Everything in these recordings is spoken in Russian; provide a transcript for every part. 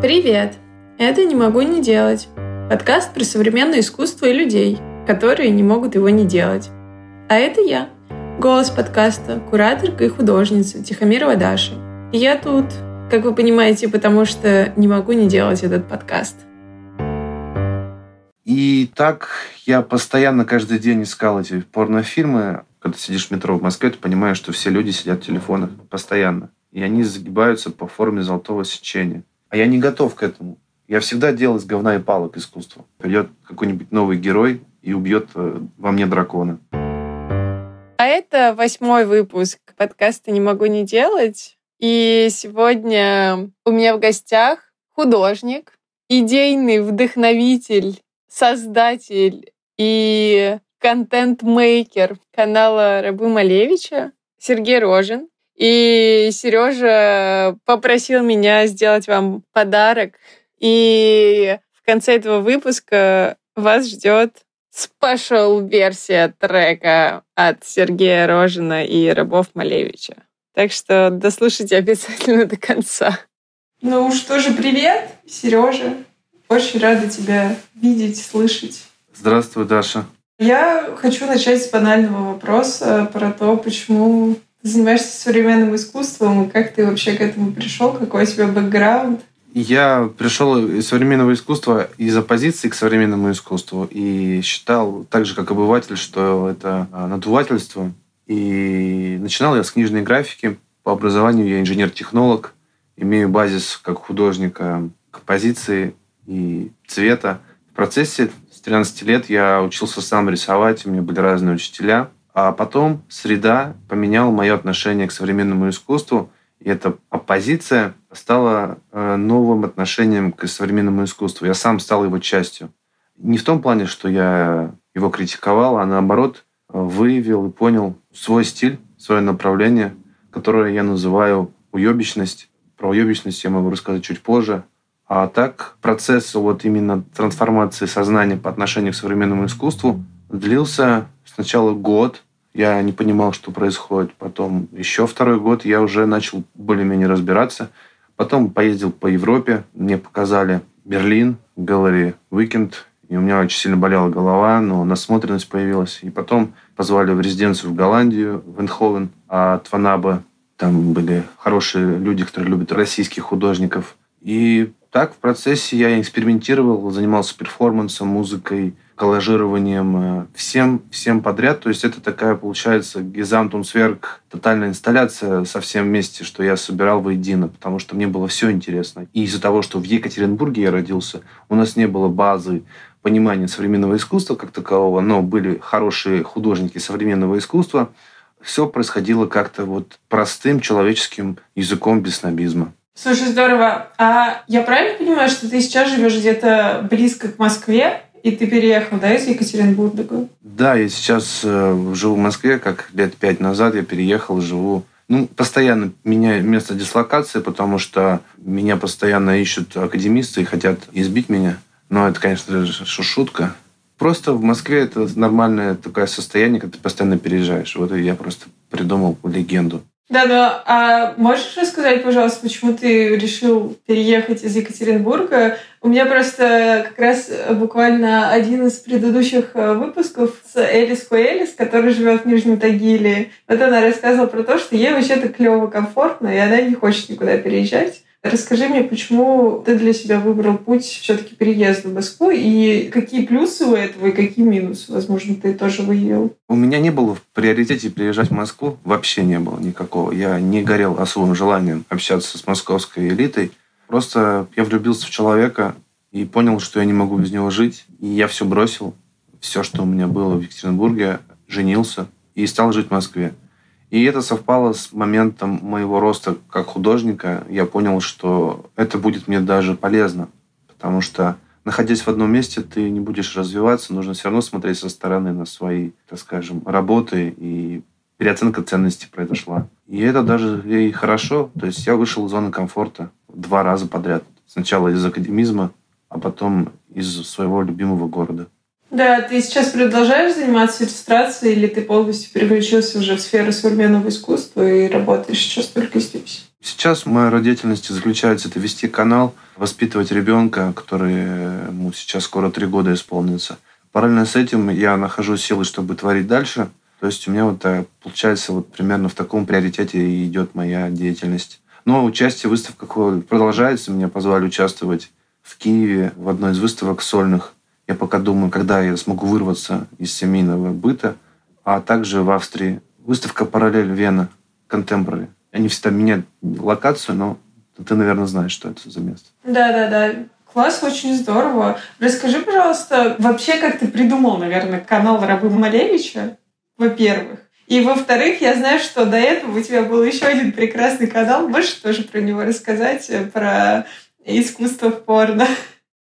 Привет! Это «Не могу не делать» – подкаст про современное искусство и людей, которые не могут его не делать. А это я, голос подкаста, кураторка и художница Тихомирова Даша. И я тут, как вы понимаете, потому что не могу не делать этот подкаст. И так я постоянно каждый день искал эти порнофильмы. Когда сидишь в метро в Москве, ты понимаешь, что все люди сидят в телефонах постоянно. И они загибаются по форме золотого сечения. А я не готов к этому. Я всегда делал из говна и палок искусство. Придет какой-нибудь новый герой и убьет э, во мне дракона. А это восьмой выпуск подкаста «Не могу не делать». И сегодня у меня в гостях художник, идейный вдохновитель, создатель и контент-мейкер канала Рабы Малевича Сергей Рожин. И Сережа попросил меня сделать вам подарок. И в конце этого выпуска вас ждет спешл версия трека от Сергея Рожина и Рабов Малевича. Так что дослушайте обязательно до конца. Ну что же, привет, Сережа. Очень рада тебя видеть, слышать. Здравствуй, Даша. Я хочу начать с банального вопроса про то, почему занимаешься современным искусством, и как ты вообще к этому пришел, какой у тебя бэкграунд? Я пришел из современного искусства из оппозиции к современному искусству и считал, так же как обыватель, что это а, надувательство. И начинал я с книжной графики. По образованию я инженер-технолог. Имею базис как художника композиции и цвета. В процессе с 13 лет я учился сам рисовать, у меня были разные учителя – а потом среда поменяла мое отношение к современному искусству, и эта оппозиция стала э, новым отношением к современному искусству. Я сам стал его частью. Не в том плане, что я его критиковал, а наоборот выявил и понял свой стиль, свое направление, которое я называю уебищность. Про уебищность я могу рассказать чуть позже. А так процесс вот именно трансформации сознания по отношению к современному искусству длился сначала год, я не понимал, что происходит. Потом еще второй год я уже начал более-менее разбираться. Потом поездил по Европе, мне показали Берлин, Gallery Weekend, и у меня очень сильно болела голова, но насмотренность появилась. И потом позвали в резиденцию в Голландию, в Эйндховен, от Ван Аббе. Там были хорошие люди, которые любят российских художников. И так в процессе я экспериментировал, занимался перформансом, музыкой, коллажированием, э, всем, всем подряд. То есть это такая, получается, гизантунсверк, тотальная инсталляция со всем вместе, что я собирал воедино, потому что мне было все интересно. И из-за того, что в Екатеринбурге я родился, у нас не было базы понимания современного искусства как такового, но были хорошие художники современного искусства, все происходило как-то вот простым человеческим языком без снобизма. Слушай, здорово. А я правильно понимаю, что ты сейчас живешь где-то близко к Москве? И ты переехал, да, из Екатеринбурга? Да, я сейчас э, живу в Москве, как лет пять назад я переехал, живу. Ну, постоянно меняю место дислокации, потому что меня постоянно ищут академисты и хотят избить меня. Но это, конечно шутка. Просто в Москве это нормальное такое состояние, когда ты постоянно переезжаешь. Вот я просто придумал легенду. Да, да. А можешь рассказать, пожалуйста, почему ты решил переехать из Екатеринбурга? У меня просто как раз буквально один из предыдущих э, выпусков с Элис Куэлис, которая живет в Нижнем Тагиле. Вот она рассказывала про то, что ей вообще-то клево, комфортно, и она не хочет никуда переезжать. Расскажи мне, почему ты для себя выбрал путь все-таки переезда в Москву, и какие плюсы у этого, и какие минусы, возможно, ты тоже выявил? У меня не было в приоритете приезжать в Москву, вообще не было никакого. Я не горел особым желанием общаться с московской элитой. Просто я влюбился в человека и понял, что я не могу без него жить. И я все бросил, все, что у меня было в Екатеринбурге, женился и стал жить в Москве. И это совпало с моментом моего роста как художника. Я понял, что это будет мне даже полезно, потому что находясь в одном месте, ты не будешь развиваться, нужно все равно смотреть со стороны на свои, так скажем, работы, и переоценка ценностей произошла. И это даже и хорошо. То есть я вышел из зоны комфорта два раза подряд. Сначала из академизма, а потом из своего любимого города. Да, ты сейчас продолжаешь заниматься иллюстрацией или ты полностью переключился уже в сферу современного искусства и работаешь сейчас только здесь? Сейчас моя род деятельности заключается это вести канал, воспитывать ребенка, который ему сейчас скоро три года исполнится. Параллельно с этим я нахожу силы, чтобы творить дальше. То есть у меня вот э, получается вот примерно в таком приоритете идет моя деятельность. Но участие в выставках продолжается. Меня позвали участвовать в Киеве в одной из выставок сольных. Я пока думаю, когда я смогу вырваться из семейного быта. А также в Австрии выставка «Параллель Вена» Contemporary. Они всегда меняют локацию, но ты, наверное, знаешь, что это за место. Да-да-да. Класс, очень здорово. Расскажи, пожалуйста, вообще, как ты придумал, наверное, канал Рабы Малевича, во-первых. И во-вторых, я знаю, что до этого у тебя был еще один прекрасный канал. Можешь тоже про него рассказать, э, про искусство в порно?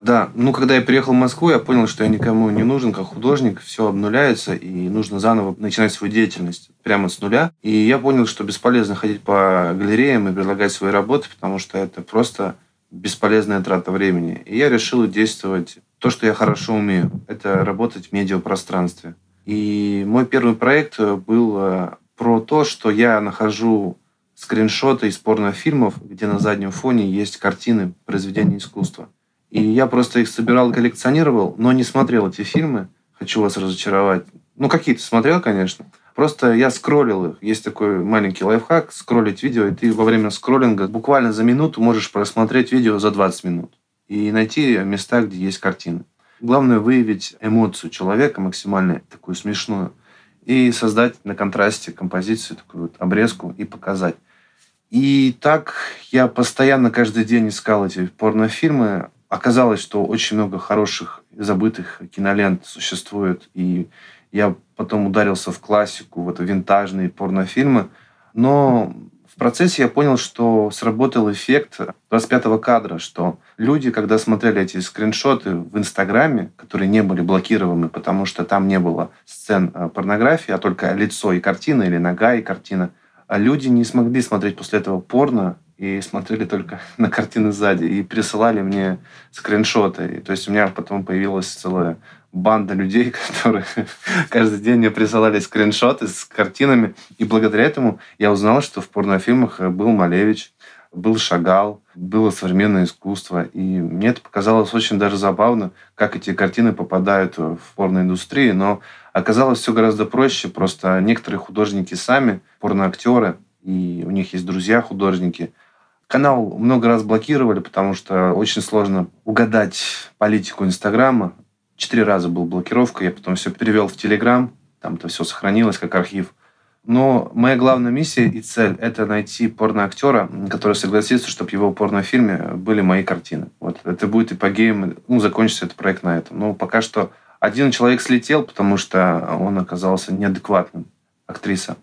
Да, ну когда я приехал в Москву, я понял, что я никому не нужен как художник, все обнуляется, и нужно заново начинать свою деятельность прямо с нуля. И я понял, что бесполезно ходить по галереям и предлагать свои работы, потому что это просто бесполезная трата времени. И я решил действовать то, что я хорошо умею. Это работать в медиапространстве. И мой первый проект был э, про то, что я нахожу скриншоты из порнофильмов, где на заднем фоне есть картины произведения искусства. И я просто их собирал, коллекционировал, но не смотрел эти фильмы. Хочу вас разочаровать. Ну, какие-то смотрел, конечно. Просто я скроллил их. Есть такой маленький лайфхак, скроллить видео, и ты во время скроллинга буквально за минуту можешь просмотреть видео за 20 минут и найти места, где есть картины. Главное выявить эмоцию человека максимально такую смешную и создать на контрасте композицию, такую вот обрезку и показать. И так я постоянно каждый день искал эти порнофильмы, Оказалось, что очень много хороших забытых кинолент существует, и я потом ударился в классику, в это винтажные порнофильмы. Но в процессе я понял, что сработал эффект 25-го кадра, что люди, когда смотрели эти скриншоты в Инстаграме, которые не были блокированы, потому что там не было сцен э, порнографии, а только лицо и картина, или нога и картина, а люди не смогли смотреть после этого порно и смотрели только на картины сзади и присылали мне скриншоты. И, то есть у меня потом появилась целая банда людей, которые каждый день мне присылали скриншоты с картинами. И благодаря этому я узнал, что в порнофильмах был Малевич, был Шагал, было современное искусство. И мне это показалось очень даже забавно, как эти картины попадают в порноиндустрию. Но оказалось все гораздо проще. Просто некоторые художники сами, порноактеры, и у них есть друзья художники – Канал много раз блокировали, потому что очень сложно угадать политику Инстаграма. Четыре раза была блокировка, я потом все перевел в Телеграм, там-то все сохранилось как архив. Но моя главная миссия и цель – это найти порноактера, который согласится, чтобы в его порнофильме были мои картины. Вот это будет эпогеем, ну, закончится этот проект на этом. Но пока что один человек слетел, потому что он оказался неадекватным, актриса.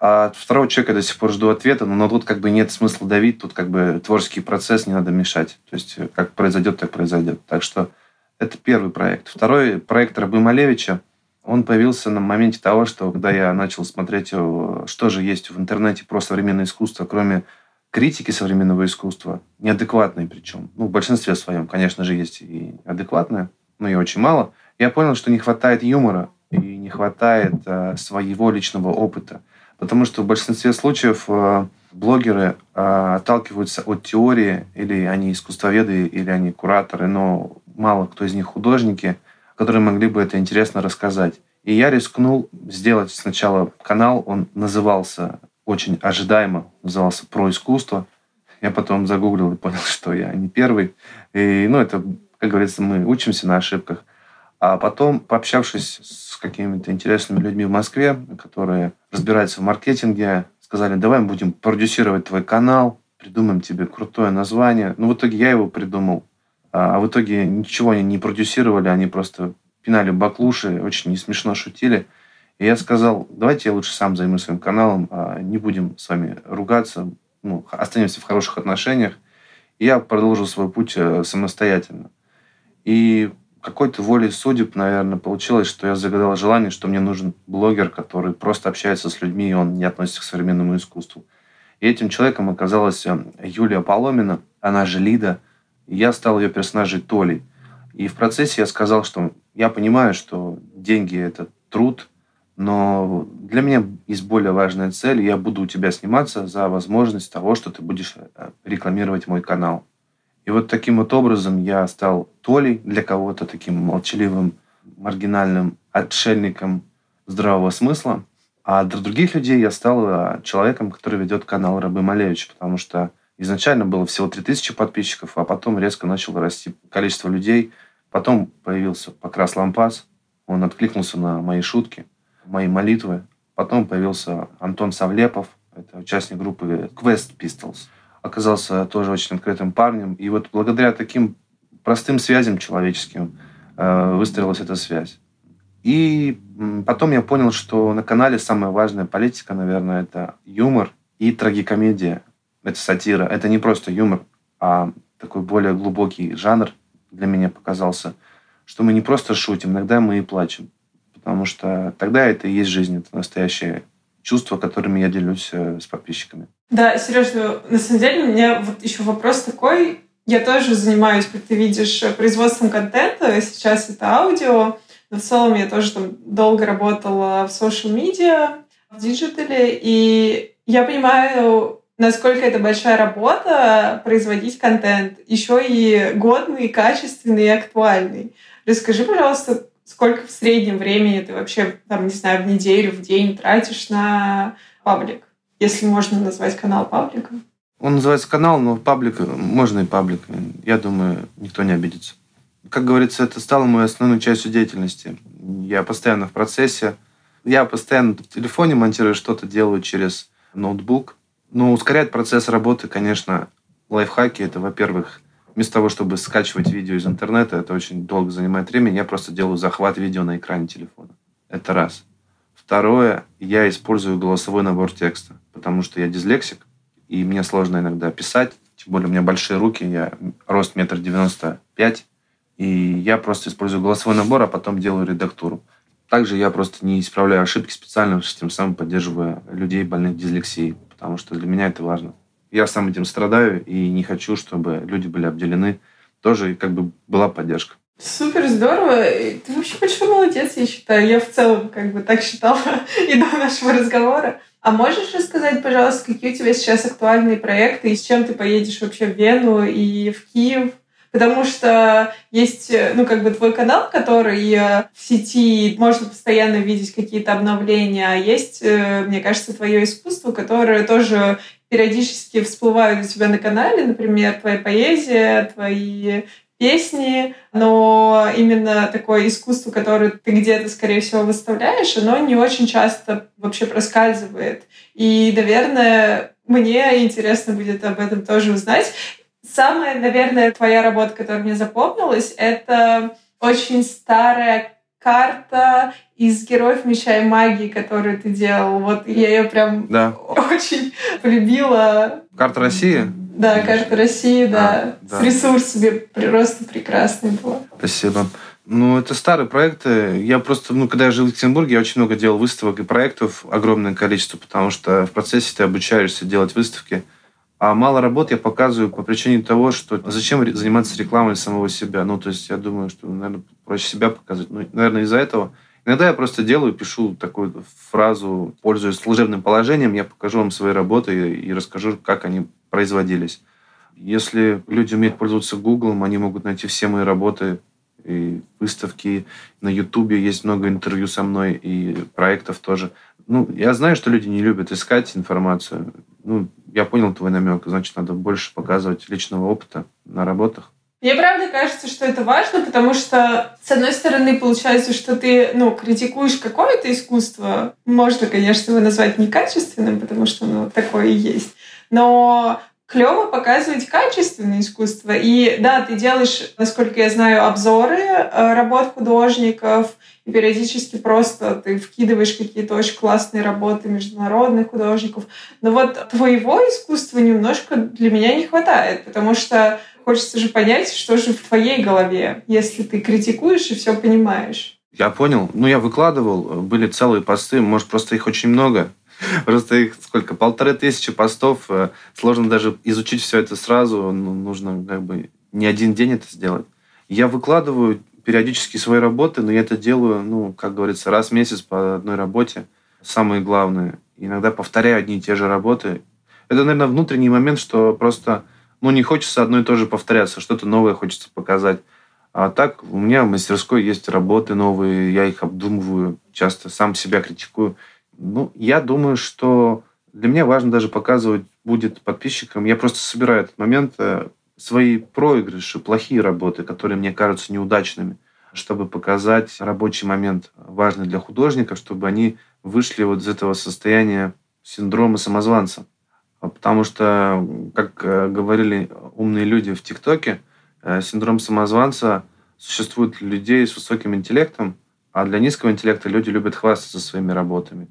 А от второго человека до сих пор жду ответа, но, но тут как бы нет смысла давить, тут как бы творческий процесс не надо мешать. То есть э, как произойдет, так произойдет. Так что это первый проект. Второй проект Рабы Малевича, он появился на моменте того, что когда я начал смотреть, что же есть в интернете про современное искусство, кроме критики современного искусства, неадекватной причем. Ну, в большинстве своем, конечно же, есть и адекватное, но и очень мало. Я понял, что не хватает юмора и не хватает э, своего личного опыта. Потому что в большинстве случаев э, блогеры э, отталкиваются от теории, или они искусствоведы, или они кураторы, но мало кто из них художники, которые могли бы это интересно рассказать. И я рискнул сделать сначала канал, он назывался очень ожидаемо, назывался «Про искусство». Я потом загуглил и понял, что я не первый. И, ну, это, как говорится, мы учимся на ошибках. А потом, пообщавшись с какими-то интересными людьми в Москве, которые разбираются в маркетинге, сказали, давай мы будем продюсировать твой канал, придумаем тебе крутое название. Ну, в итоге я его придумал. А, а в итоге ничего они не продюсировали, они просто пинали баклуши, очень не смешно шутили. И я сказал, давайте я лучше сам займусь своим каналом, а не будем с вами ругаться, ну, останемся в хороших отношениях. И я продолжил свой путь э, самостоятельно. И какой-то волей судеб, наверное, получилось, что я загадал желание, что мне нужен блогер, который просто общается с людьми, и он не относится к современному искусству. И этим человеком оказалась э, Юлия Поломина, она же Лида. И я стал ее персонажей Толей. И в процессе я сказал, что я понимаю, что деньги – это труд, Но для меня есть более важная цель. Я буду у тебя сниматься за возможность того, что ты будешь э, рекламировать мой канал. И вот таким вот образом я стал Толей для кого-то, таким молчаливым, маргинальным отшельником здравого смысла. А для других людей я стал э, человеком, который ведет канал Рабы Малевич, потому что изначально было всего 3000 подписчиков, а потом резко начало расти количество людей. Потом появился Покрас Лампас, он откликнулся на мои шутки, мои молитвы. Потом появился Антон Савлепов, это участник группы Quest Pistols. Оказался тоже очень открытым парнем. И вот благодаря таким простым связям человеческим э, выстроилась эта связь. И потом я понял, что на канале самая важная политика, наверное, это юмор и трагикомедия. Это сатира. Это не просто юмор, а такой более глубокий жанр для меня показался, что мы не просто шутим, иногда мы и плачем. Потому что тогда это и есть жизнь, это настоящее чувство, которыми я делюсь э, с подписчиками. Да, Сереж, ну, на самом деле у меня вот еще вопрос такой. Я тоже занимаюсь, как ты видишь, производством контента. Сейчас это аудио. Но в целом я тоже там долго работала в social media, в digital е, и я понимаю, насколько это большая работа производить контент, еще и годный, качественный и актуальный. Расскажи, пожалуйста, сколько в среднем времени ты вообще, там, не знаю, в неделю, в день тратишь на паблик, если можно назвать канал пабликом? Он называется канал, но паблик, можно и паблик. Я думаю, никто не обидится как говорится, это стало моей основной частью деятельности. Я постоянно в процессе. Я постоянно в телефоне монтирую что-то, делаю через ноутбук. Но ускоряет процесс работы, конечно, лайфхаки. Это, во-первых, вместо того, чтобы скачивать видео из интернета, это очень долго занимает время, я просто делаю захват видео на экране телефона. Это раз. Второе, я использую голосовой набор текста, потому что я дислексик, и мне сложно иногда писать, тем более у меня большие руки, я рост метр девяносто пять, и я просто использую голосовой набор, а потом делаю редактуру. Также я просто не исправляю ошибки специально, тем самым поддерживая людей, больных дислексией, потому что для меня это важно. Я сам этим страдаю и не хочу, чтобы люди были обделены. Тоже как бы была поддержка. Супер здорово. Ты вообще большой молодец, я считаю. Я в целом как бы так считала и до нашего разговора. А можешь рассказать, пожалуйста, какие у тебя сейчас актуальные проекты и с чем ты поедешь вообще в Вену и в Киев? Потому что есть, э, ну, как бы твой канал, который э, в сети можно постоянно видеть какие-то обновления, а есть, э, мне кажется, твое искусство, которое тоже периодически всплывает у тебя на канале, например, твоя поэзия, твои песни, но именно такое искусство, которое ты где-то, скорее всего, выставляешь, оно не очень часто вообще проскальзывает. И, наверное, мне интересно будет об этом тоже узнать. Самая, наверное, твоя работа, которая мне запомнилась, это очень старая карта из героев меча и магии, которую ты делал. Вот я ее прям да. очень полюбила. Карта России? Да, карта России, да. А, да. С ресурсами просто прекрасный был. Спасибо. Ну, это старые проекты. Я просто, ну, когда я жил в Екатеринбурге, я очень много делал выставок и проектов, огромное количество, потому что в процессе ты обучаешься делать выставки. А мало работ я показываю по причине того, что зачем заниматься рекламой самого себя. Ну, то есть я думаю, что, наверное, проще себя показать. Ну, наверное, из-за этого. Иногда я просто делаю, пишу такую фразу, пользуясь служебным положением, я покажу вам свои работы и, расскажу, как они производились. Если люди умеют пользоваться Google, они могут найти все мои работы и выставки. На Ютубе есть много интервью со мной и проектов тоже. Ну, я знаю, что люди не любят искать информацию. Ну, я понял твой намек. Значит, надо больше показывать личного опыта на работах. Мне правда кажется, что это важно, потому что, с одной стороны, получается, что ты, ну, критикуешь какое-то искусство. Можно, конечно, его назвать некачественным, потому что, ну, такое и есть. Но клево показывать качественное искусство. И да, ты делаешь, насколько я знаю, обзоры э, работ художников, и периодически просто ты вкидываешь какие-то очень классные работы международных художников. Но вот твоего искусства немножко для меня не хватает, потому что хочется же понять, что же в твоей голове, если ты критикуешь и все понимаешь. Я понял. Ну, я выкладывал, были целые посты, может, просто их очень много. Просто их сколько? Полторы тысячи постов. Э, сложно даже изучить все это сразу. Ну, нужно как бы не один день это сделать. Я выкладываю периодически свои работы, но я это делаю, ну, как говорится, раз в месяц по одной работе. Самое главное. Иногда повторяю одни и те же работы. Это, наверное, внутренний момент, что просто ну, не хочется одно и то же повторяться, что-то новое хочется показать. А так у меня в мастерской есть работы новые, я их обдумываю, часто сам себя критикую. Ну, я думаю, что для меня важно даже показывать будет подписчикам. Я просто собираю этот момент, э, свои проигрыши, плохие работы, которые мне кажутся неудачными, чтобы показать рабочий момент, важный для художника, чтобы они вышли вот из этого состояния синдрома самозванца. А потому что, как э, говорили умные люди в ТикТоке, э, синдром самозванца существует для людей с высоким интеллектом, а для низкого интеллекта люди любят хвастаться своими работами.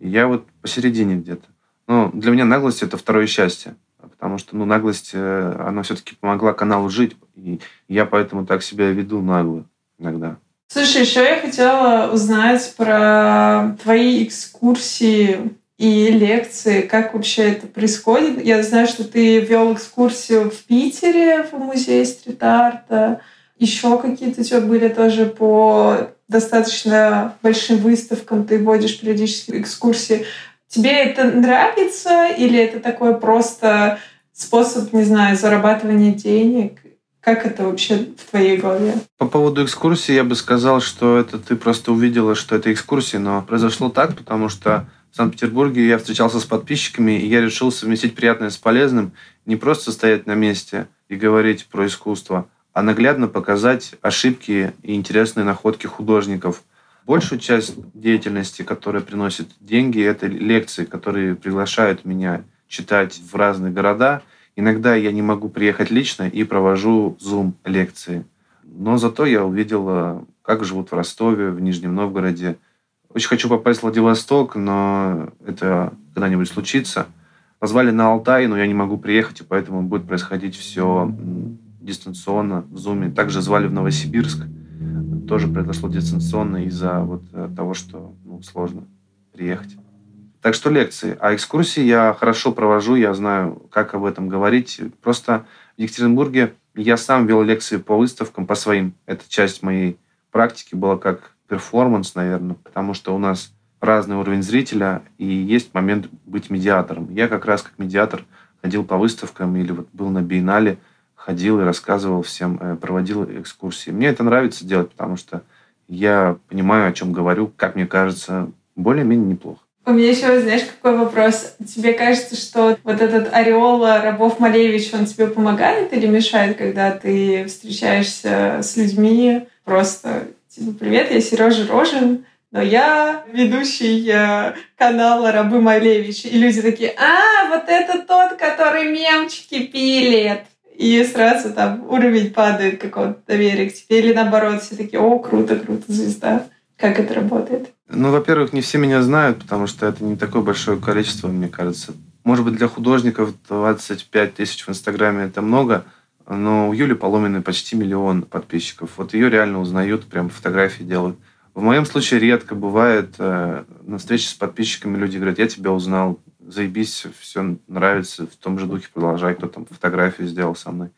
Я вот посередине где-то. Ну, для меня наглость – это второе счастье. Потому что, ну, наглость, э, она все-таки помогла каналу жить. И я поэтому так себя веду нагло иногда. Слушай, еще я хотела узнать про твои экскурсии и лекции, как вообще это происходит. Я знаю, что ты вел экскурсию в Питере в музее стрит-арта. Еще какие-то у тебя были тоже по достаточно большим выставкам, ты водишь периодически экскурсии. Тебе это нравится или это такой просто способ, не знаю, зарабатывания денег? Как это вообще в твоей голове? По поводу экскурсии я бы сказал, что это ты просто увидела, что это экскурсия, но произошло так, потому что в Санкт-Петербурге я встречался с подписчиками, и я решил совместить приятное с полезным, не просто стоять на месте и говорить про искусство, а наглядно показать ошибки и интересные находки художников. Большую часть деятельности, которая приносит деньги, это лекции, которые приглашают меня читать в разные города. Иногда я не могу приехать лично и провожу Zoom-лекции. Но зато я увидел, как живут в Ростове, в Нижнем Новгороде, очень хочу попасть в Владивосток, но это когда-нибудь случится. Позвали на Алтай, но я не могу приехать, и поэтому будет происходить все дистанционно в Зуме. Также звали в Новосибирск. Тоже произошло дистанционно из-за вот э, того, что ну, сложно приехать. Так что лекции. А экскурсии я хорошо провожу, я знаю, как об этом говорить. Просто в Екатеринбурге я сам вел лекции по выставкам, по своим. Это часть моей практики была как перформанс, наверное, потому что у нас разный уровень зрителя, и есть момент быть медиатором. Я как раз как медиатор ходил по выставкам или вот был на биеннале, ходил и рассказывал всем, э, проводил экскурсии. Мне это нравится делать, потому что я понимаю, о чем говорю, как мне кажется, более-менее неплохо. У меня еще, знаешь, какой вопрос? Тебе кажется, что вот этот ореол рабов Малевич, он тебе помогает или мешает, когда ты встречаешься с людьми просто Типа, привет, я Сережа Рожин, но я ведущий э, канала Рабы Малевич. И люди такие, а, вот это тот, который мемчики пилит. И сразу там уровень падает какого-то доверия к тебе. Или наоборот, все такие, о, круто, круто, звезда. Как это работает? Ну, во-первых, не все меня знают, потому что это не такое большое количество, мне кажется. Может быть, для художников 25 тысяч в Инстаграме это много, но у Юли Поломиной почти миллион подписчиков. Вот ее реально узнают, прям фотографии делают. В моем случае редко бывает э, на встрече с подписчиками люди говорят, я тебя узнал, заебись, все нравится, в том же духе продолжай, кто там фотографию сделал со мной.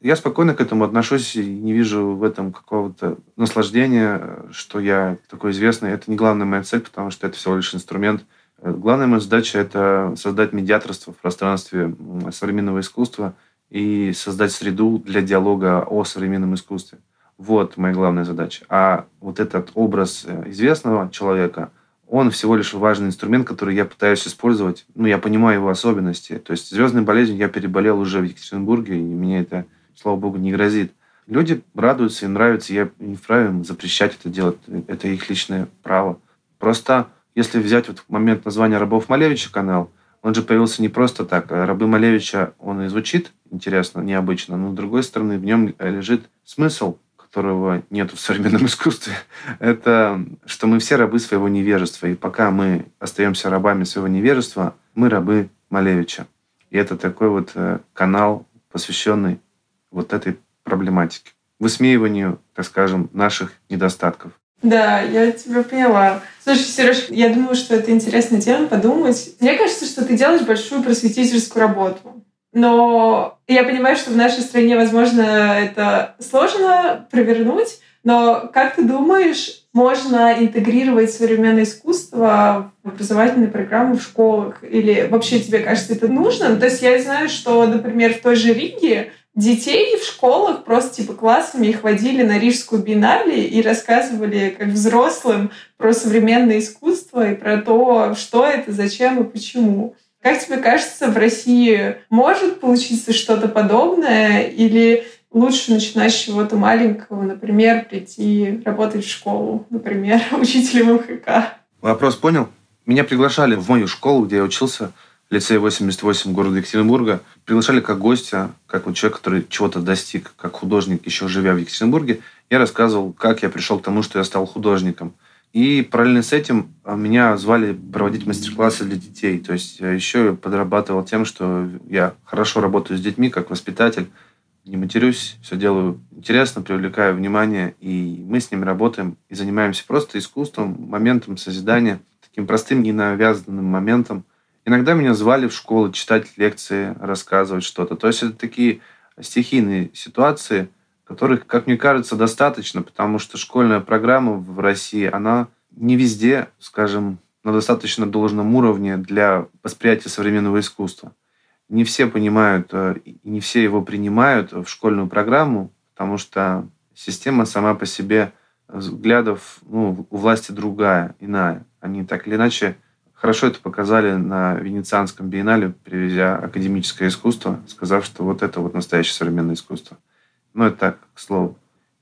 Я спокойно к этому отношусь и не вижу в этом какого-то наслаждения, что я такой известный. Это не главная моя цель, потому что это всего лишь инструмент. Главная моя задача – это создать медиаторство в пространстве современного искусства – и создать среду для диалога о современном искусстве. Вот моя главная задача. А вот этот образ э, известного человека, он всего лишь важный инструмент, который я пытаюсь использовать. Ну, я понимаю его особенности. То есть звездной болезнью я переболел уже в Екатеринбурге, и мне это, слава богу, не грозит. Люди радуются, им нравится, я не вправе им запрещать это делать. Это их личное право. Просто если взять вот момент названия «Рабов Малевича» канал – он же появился не просто так. Рабы Малевича, он и звучит интересно, необычно, но, с другой стороны, в нем лежит смысл, которого нет в современном искусстве. Это что мы все рабы своего невежества. И пока мы остаемся рабами своего невежества, мы рабы Малевича. И это такой вот э, канал, посвященный вот этой проблематике. Высмеиванию, так скажем, наших недостатков. Да, я тебя поняла. Слушай, Сереж, я думаю, что это интересная тема подумать. Мне кажется, что ты делаешь большую просветительскую работу. Но я понимаю, что в нашей стране, возможно, это сложно провернуть, Но как ты думаешь, можно интегрировать современное искусство в образовательные программы в школах? Или вообще тебе кажется это нужно? То есть я знаю, что, например, в той же Риге детей в школах просто типа классами их водили на Рижскую биеннале и рассказывали как взрослым про современное искусство и про то, что это, зачем и почему. Как тебе кажется, в России может получиться что-то подобное или лучше начинать с чего-то маленького, например, прийти работать в школу, например, учителем МХК? Вопрос понял? Меня приглашали в мою школу, где я учился, лицей 88 города Екатеринбурга, приглашали как гостя, как вот человек, который чего-то достиг, как художник, еще живя в Екатеринбурге. Я рассказывал, как я пришел к тому, что я стал художником. И параллельно с этим а, меня звали проводить мастер-классы для детей. То есть я еще подрабатывал тем, что я хорошо работаю с детьми как воспитатель, не матерюсь, все делаю интересно, привлекаю внимание, и мы с ними работаем и занимаемся просто искусством, моментом созидания, таким простым, ненавязанным моментом, Иногда меня звали в школу читать лекции, рассказывать что-то. То есть это такие стихийные ситуации, которых, как мне кажется, достаточно, потому что школьная программа в России, она не везде, скажем, на достаточно должном уровне для восприятия современного искусства. Не все понимают э, не все его принимают в школьную программу, потому что система сама по себе взглядов ну, у власти другая, иная. Они так или иначе Хорошо это показали на Венецианском биеннале, привезя академическое искусство, сказав, что вот это вот настоящее современное искусство. Ну, это так, к слову.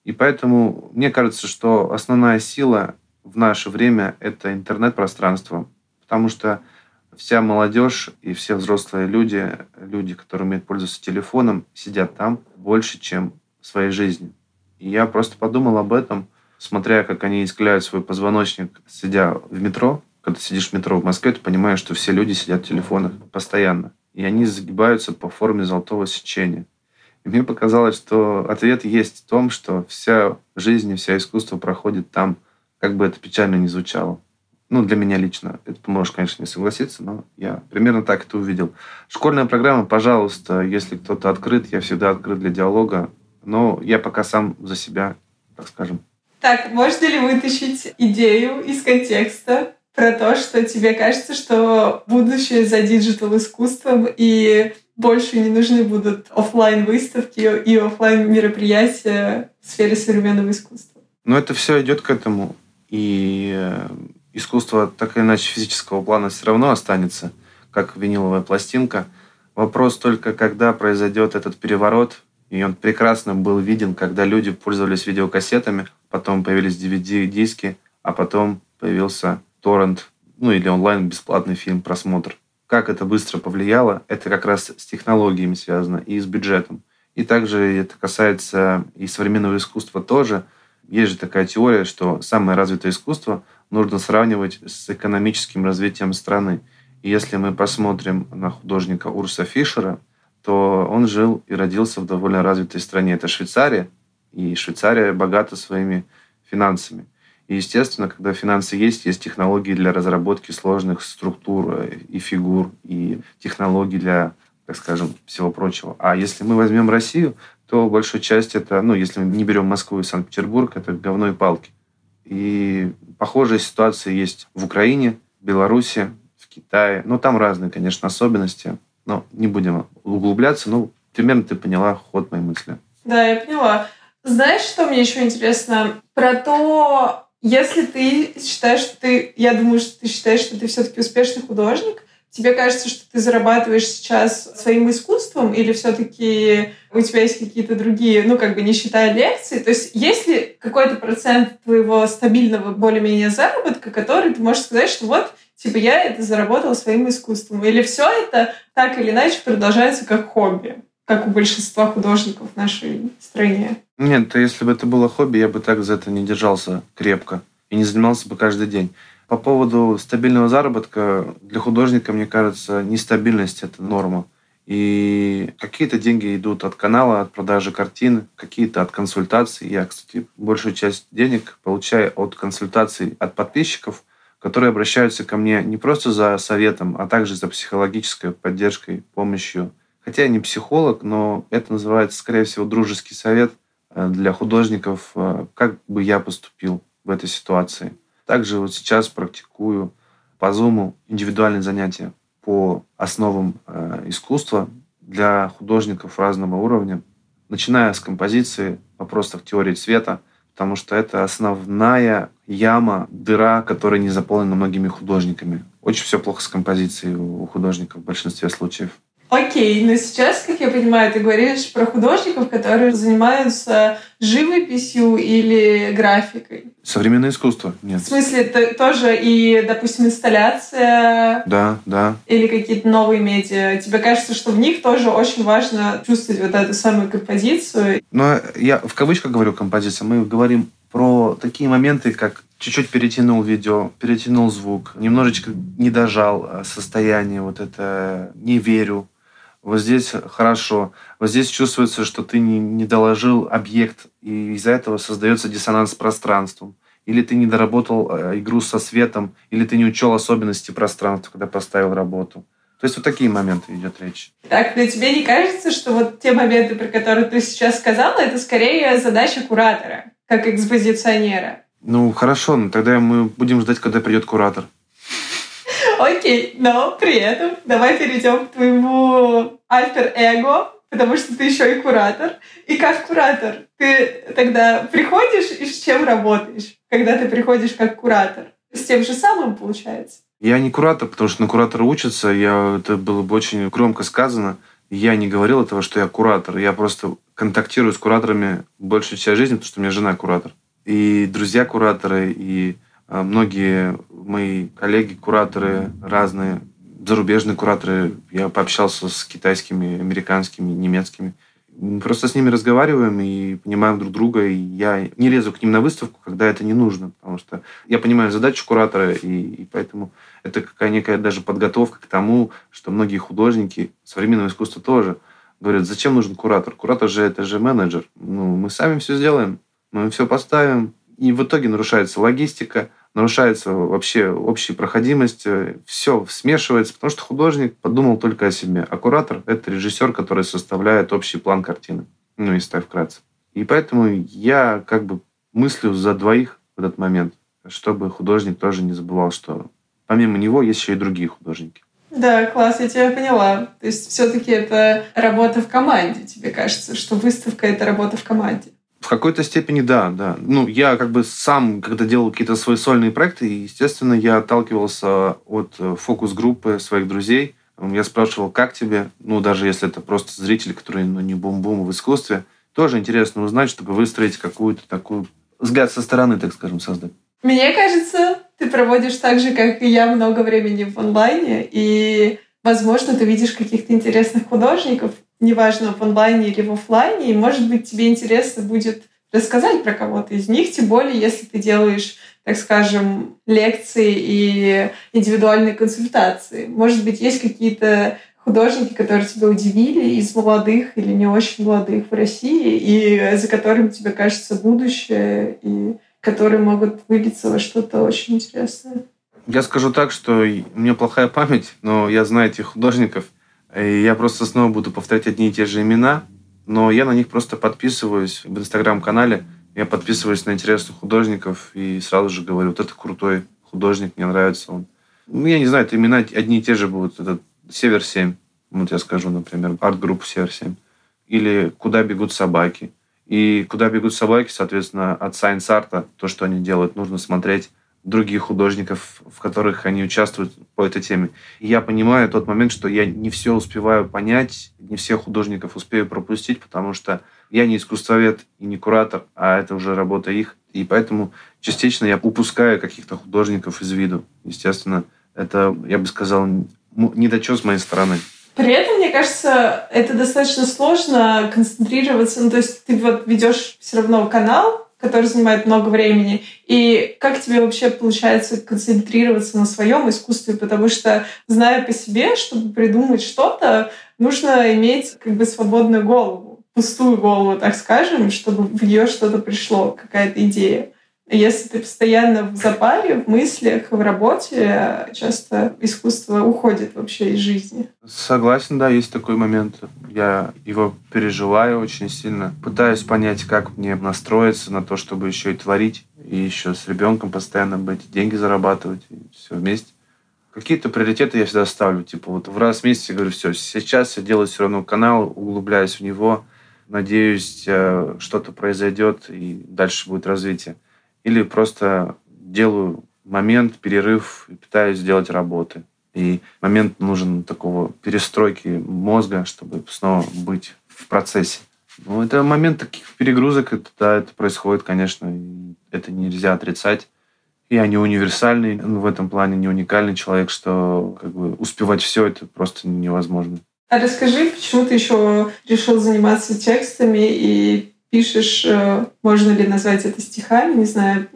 И поэтому мне кажется, что основная сила в наше время – это интернет-пространство, потому что вся молодежь и все взрослые люди, люди, которые умеют пользоваться телефоном, сидят там больше, чем в своей жизни. И я просто подумал об этом, смотря, как они искляют свой позвоночник, сидя в метро, когда сидишь в метро в Москве, ты понимаешь, что все люди сидят в телефонах постоянно. И они загибаются по форме золотого сечения. Мне показалось, что ответ есть в том, что вся жизнь и вся искусство проходит там, как бы это печально ни звучало. Ну, для меня лично. Это ты можешь, конечно, не согласиться, но я примерно так это увидел. Школьная программа, пожалуйста, если кто-то открыт, я всегда открыт для диалога. Но я пока сам за себя, так скажем. Так, можно ли вытащить идею из контекста? Про то, что тебе кажется, что будущее за digital искусством и больше не нужны будут офлайн выставки и офлайн мероприятия в сфере современного искусства. Но это все идет к этому. И э, искусство так или иначе физического плана все равно останется, как виниловая пластинка. Вопрос только, когда произойдет этот переворот, и он прекрасно был виден, когда люди пользовались видеокассетами, потом появились DVD-диски, а потом появился торрент, ну или онлайн бесплатный фильм, просмотр. Как это быстро повлияло, это как раз с технологиями связано и с бюджетом. И также это касается и современного искусства тоже. Есть же такая теория, что самое развитое искусство нужно сравнивать с экономическим развитием страны. И если мы посмотрим на художника Урса Фишера, то он жил и родился в довольно развитой стране. Это Швейцария, и Швейцария богата своими финансами. И, естественно, когда финансы есть, есть технологии для разработки сложных структур э, и фигур, и технологии для, так скажем, всего прочего. А если мы возьмем Россию, то большая часть это, ну, если мы не берем Москву и Санкт-Петербург, это говно и палки. И похожая ситуация есть в Украине, Беларуси, в Китае. Ну, там разные, конечно, особенности. Но не будем углубляться. Ну, примерно ты поняла ход моей мысли. Да, я поняла. Знаешь, что мне еще интересно? Про то, если ты считаешь, что ты, я думаю, что ты считаешь, что ты все-таки успешный художник, тебе кажется, что ты зарабатываешь сейчас своим искусством или все-таки у тебя есть какие-то другие, ну, как бы не считая лекции, то есть есть ли какой-то процент твоего стабильного более-менее заработка, который ты можешь сказать, что вот, типа, я это заработал своим искусством, или все это так или иначе продолжается как хобби? Как у большинства художников в нашей стране. Нет, то если бы это было хобби, я бы так за это не держался крепко и не занимался бы каждый день. По поводу стабильного заработка, для художника, мне кажется, нестабильность – это норма. И какие-то деньги идут от канала, от продажи картин, какие-то от консультаций. Я, кстати, большую часть денег получаю от консультаций от подписчиков, которые обращаются ко мне не просто за советом, а также за психологической поддержкой, помощью, Хотя я не психолог, но это называется, скорее всего, дружеский совет. э, для художников, э, как бы я поступил в этой ситуации. Также вот сейчас практикую по Zoom индивидуальные занятия по основам э, искусства для художников разного уровня, начиная с композиции, вопросов теории цвета, потому что это основная яма, дыра, которая не заполнена многими художниками. Очень все плохо с композицией у художников в большинстве случаев. Окей, но сейчас, как я понимаю, ты говоришь про художников, которые занимаются живописью или графикой. Современное искусство, нет. В смысле, это тоже и, допустим, инсталляция? Да, да. Или какие-то новые медиа? Тебе кажется, что в них тоже очень важно чувствовать вот эту самую композицию? Но я в кавычках говорю композиция. Мы говорим про такие моменты, как чуть-чуть перетянул видео, перетянул звук, немножечко не дожал э, состояние, вот это не верю, вот здесь хорошо, вот здесь чувствуется, что ты не, не доложил объект, и из-за этого создается диссонанс с пространством. Или ты не доработал э, игру со светом, или ты не учел особенности пространства, когда поставил работу. То есть вот такие моменты идет речь. Так, но тебе не кажется, что вот те моменты, про которые ты сейчас сказала, это скорее задача куратора, как экспозиционера? Ну, хорошо, но тогда мы будем ждать, когда придет куратор. Окей, но при этом давай перейдем к твоему альтер-эго, потому что ты еще и куратор. И как куратор, ты тогда приходишь и с чем работаешь, когда ты приходишь как куратор? С тем же самым получается? Я не куратор, потому что на куратора учатся. Я, это было бы очень громко сказано. Я не говорил этого, что я куратор. Я просто контактирую с кураторами большую часть жизни, потому что у меня жена куратор. И друзья кураторы, и многие мои коллеги, кураторы разные, зарубежные кураторы, я пообщался с китайскими, американскими, немецкими. Просто с ними разговариваем и понимаем друг друга. И я не лезу к ним на выставку, когда это не нужно, потому что я понимаю задачу куратора, и, и поэтому это какая некая даже подготовка к тому, что многие художники современного искусства тоже говорят, зачем нужен куратор? Куратор же это же менеджер. Ну, мы сами все сделаем, мы все поставим. И в итоге нарушается логистика, нарушается вообще общая проходимость, э, все смешивается, потому что художник подумал только о себе, а куратор — это режиссер, который составляет общий план картины, ну, если вкратце. И поэтому я как бы мыслю за двоих в этот момент, чтобы художник тоже не забывал, что помимо него есть еще и другие художники. Да, класс, я тебя поняла. То есть все-таки это работа в команде. Тебе кажется, что выставка — это работа в команде. В какой-то степени да, да. Ну, я как бы сам, когда делал какие-то свои сольные проекты, естественно, я отталкивался от э, фокус-группы своих друзей. Я спрашивал, как тебе? Ну, даже если это просто зритель, который ну, не бум-бум в искусстве. Тоже интересно узнать, чтобы выстроить какую-то такую взгляд со стороны, так скажем, создать. Мне кажется, ты проводишь так же, как и я, много времени в онлайне, и, возможно, ты видишь каких-то интересных художников, неважно, в онлайне или в офлайне, и, может быть, тебе интересно будет рассказать про кого-то из них, тем более, если ты делаешь, так скажем, лекции и индивидуальные консультации. Может быть, есть какие-то художники, которые тебя удивили из молодых или не очень молодых в России, и за которыми тебе кажется будущее, и которые могут вылиться во что-то очень интересное? Я скажу так, что у меня плохая память, но я знаю этих художников – и я просто снова буду повторять одни и те же имена, но я на них просто подписываюсь в инстаграм-канале. Я подписываюсь на интересных художников и сразу же говорю, вот это крутой художник, мне нравится он. Ну, я не знаю, это имена одни и те же будут. Это Север-7, вот я скажу, например, арт-группа Север-7. Или «Куда бегут собаки». И «Куда бегут собаки», соответственно, от Science Art, то, что они делают, нужно смотреть других художников, в которых они участвуют по этой теме. И я понимаю тот момент, что я не все успеваю понять, не всех художников успею пропустить, потому что я не искусствовед и не куратор, а это уже работа их. И поэтому частично я упускаю каких-то художников из виду. Естественно, это, я бы сказал, недочет с моей стороны. При этом, мне кажется, это достаточно сложно концентрироваться. Ну, то есть ты вот ведешь все равно канал, который занимает много времени. И как тебе вообще получается концентрироваться на своем искусстве? Потому что, зная по себе, чтобы придумать что-то, нужно иметь как бы свободную голову, пустую голову, так скажем, чтобы в нее что-то пришло, какая-то идея. Если ты постоянно в запаре, в мыслях, в работе, часто искусство уходит вообще из жизни. Согласен, да, есть такой момент. Я его переживаю очень сильно. Пытаюсь понять, как мне настроиться на то, чтобы еще и творить, и еще с ребенком постоянно быть, деньги зарабатывать, и все вместе. Какие-то приоритеты я всегда ставлю. Типа вот в раз в месяц я говорю, все, сейчас я делаю все равно канал, углубляюсь в него, надеюсь, э, что-то произойдет, и дальше будет развитие или просто делаю момент, перерыв и пытаюсь сделать работы. И момент нужен такого перестройки мозга, чтобы снова быть в процессе. Ну, это момент таких перегрузок, это, да, это происходит, конечно, это нельзя отрицать. Я не универсальный в этом плане, не уникальный человек, что как бы успевать все это просто невозможно. А расскажи, почему ты еще решил заниматься текстами и пишешь, э, можно ли назвать это стихами, не знаю,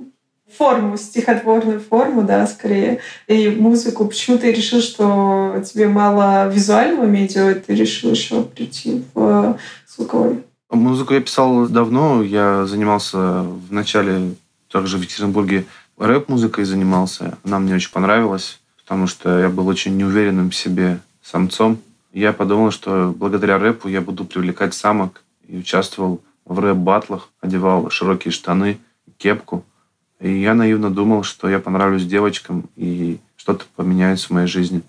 форму, стихотворную форму, да, скорее, и музыку. Почему ты решил, что тебе мало визуального медиа, ты решил еще прийти в звуковой? Музыку я писал давно. Я занимался в начале также в Екатеринбурге рэп-музыкой занимался. Она мне очень понравилась, потому что я был очень неуверенным в себе самцом. Я подумал, что благодаря рэпу я буду привлекать самок и участвовал в рэп-батлах, одевал широкие штаны, кепку. И я наивно думал, что я понравлюсь девочкам и что-то поменяется в моей жизни.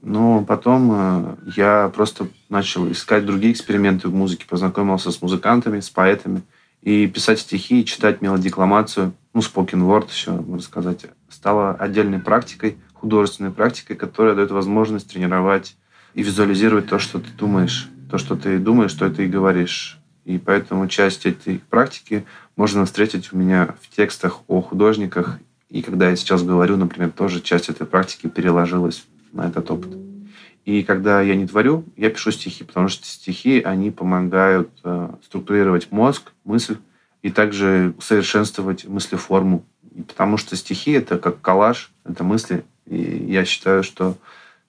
Но потом э, я просто начал искать другие эксперименты в музыке, познакомился с музыкантами, с поэтами. И писать стихи, читать мелодикламацию, ну, spoken word еще, можно сказать, стало отдельной практикой, художественной практикой, которая дает возможность тренировать и визуализировать то, что ты думаешь. То, что ты думаешь, то это и говоришь. И поэтому часть этой практики можно встретить у меня в текстах о художниках. И когда я сейчас говорю, например, тоже часть этой практики переложилась на этот опыт. И когда я не творю, я пишу стихи, потому что стихи, они помогают э, структурировать мозг, мысль и также совершенствовать мыслеформу. И потому что стихи — это как коллаж, это мысли. И я считаю, что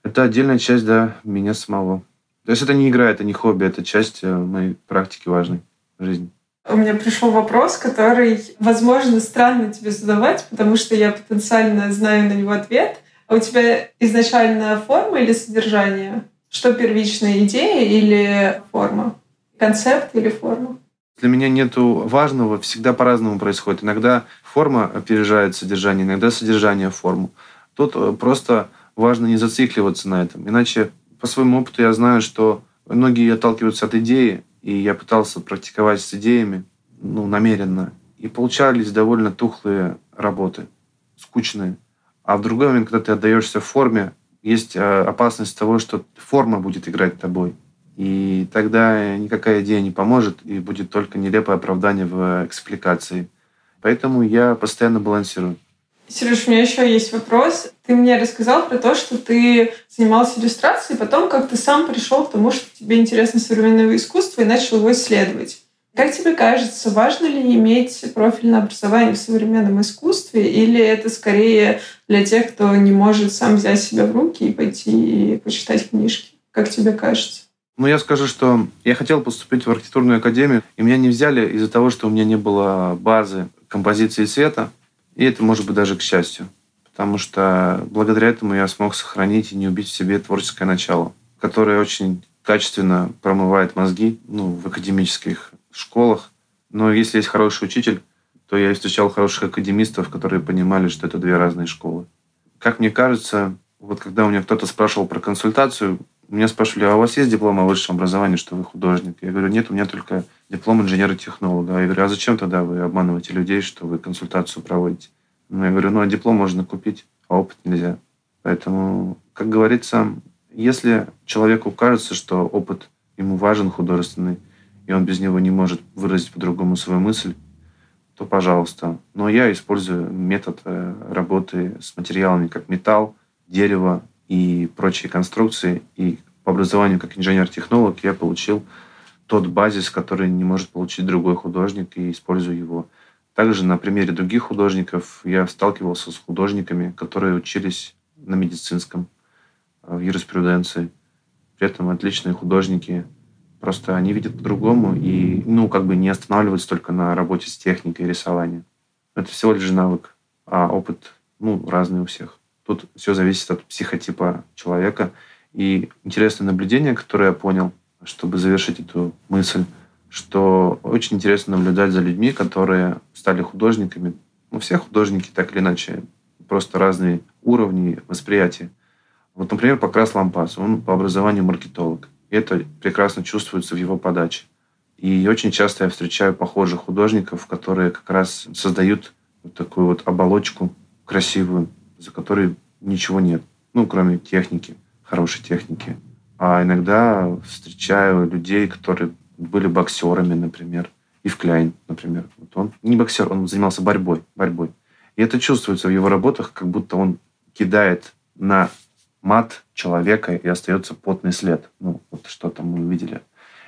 это отдельная часть да, меня самого. То есть это не игра, это не хобби, это часть э, моей практики важной жизни. У меня пришел вопрос, который, возможно, странно тебе задавать, потому что я потенциально знаю на него ответ. А у тебя изначально форма или содержание? Что первичная идея или форма? Концепт или форма? Для меня нету важного, всегда по-разному происходит. Иногда форма опережает содержание, иногда содержание форму. Тут э, просто важно не зацикливаться на этом. Иначе по своему опыту я знаю, что многие отталкиваются от идеи, и я пытался практиковать с идеями, ну, намеренно. И получались довольно тухлые работы, скучные. А в другой момент, когда ты отдаешься форме, есть э, опасность того, что форма будет играть тобой. И тогда никакая идея не поможет, и будет только нелепое оправдание в экспликации. Поэтому я постоянно балансирую. Сереж, у меня еще есть вопрос. Ты мне рассказал про то, что ты занимался иллюстрацией, потом как ты сам пришел к тому, что тебе интересно современное искусство и начал его исследовать. Как тебе кажется, важно ли иметь профильное образование в современном искусстве, или это скорее для тех, кто не может сам взять себя в руки и пойти и почитать книжки? Как тебе кажется? Ну, я скажу, что я хотел поступить в архитектурную академию, и меня не взяли из-за того, что у меня не было базы композиции цвета. И это может быть даже к счастью. Потому что благодаря этому я смог сохранить и не убить в себе творческое начало, которое очень качественно промывает мозги ну, в академических школах. Но если есть хороший учитель, то я встречал хороших академистов, которые понимали, что это две разные школы. Как мне кажется, вот когда у меня кто-то спрашивал про консультацию, меня спрашивали, а у вас есть диплом о высшем образовании, что вы художник? Я говорю, нет, у меня только диплом инженера-технолога. Я говорю, а зачем тогда вы обманываете людей, что вы консультацию проводите? Ну, я говорю, ну, а диплом можно купить, а опыт нельзя. Поэтому, как говорится, если человеку кажется, что опыт ему важен художественный, и он без него не может выразить по-другому свою мысль, то пожалуйста. Но я использую метод э, работы с материалами, как металл, дерево, и прочие конструкции. И по образованию как инженер-технолог я получил тот базис, который не может получить другой художник, и использую его. Также на примере других художников я сталкивался с художниками, которые учились на медицинском, э, в юриспруденции. При этом отличные художники. Просто они видят по-другому и, ну, как бы не останавливаются только на работе с техникой и рисованием. Это всего лишь навык, а опыт ну, разный у всех. Тут все зависит от психотипа человека. И интересное наблюдение, которое я понял, чтобы завершить эту мысль, что очень интересно наблюдать за людьми, которые стали художниками. Ну, все художники так или иначе, просто разные уровни восприятия. Вот, например, Покрас Лампас, он по образованию маркетолог. И это прекрасно чувствуется в его подаче. И очень часто я встречаю похожих художников, которые как раз создают вот такую вот оболочку красивую, за которой ничего нет. Ну, кроме техники, хорошей техники. А иногда встречаю людей, которые были боксерами, например. Ив Кляйн, например. Вот он не боксер, он занимался борьбой. борьбой. И это чувствуется в его работах, как будто он кидает на мат человека и остается потный след. Ну, вот что там мы увидели.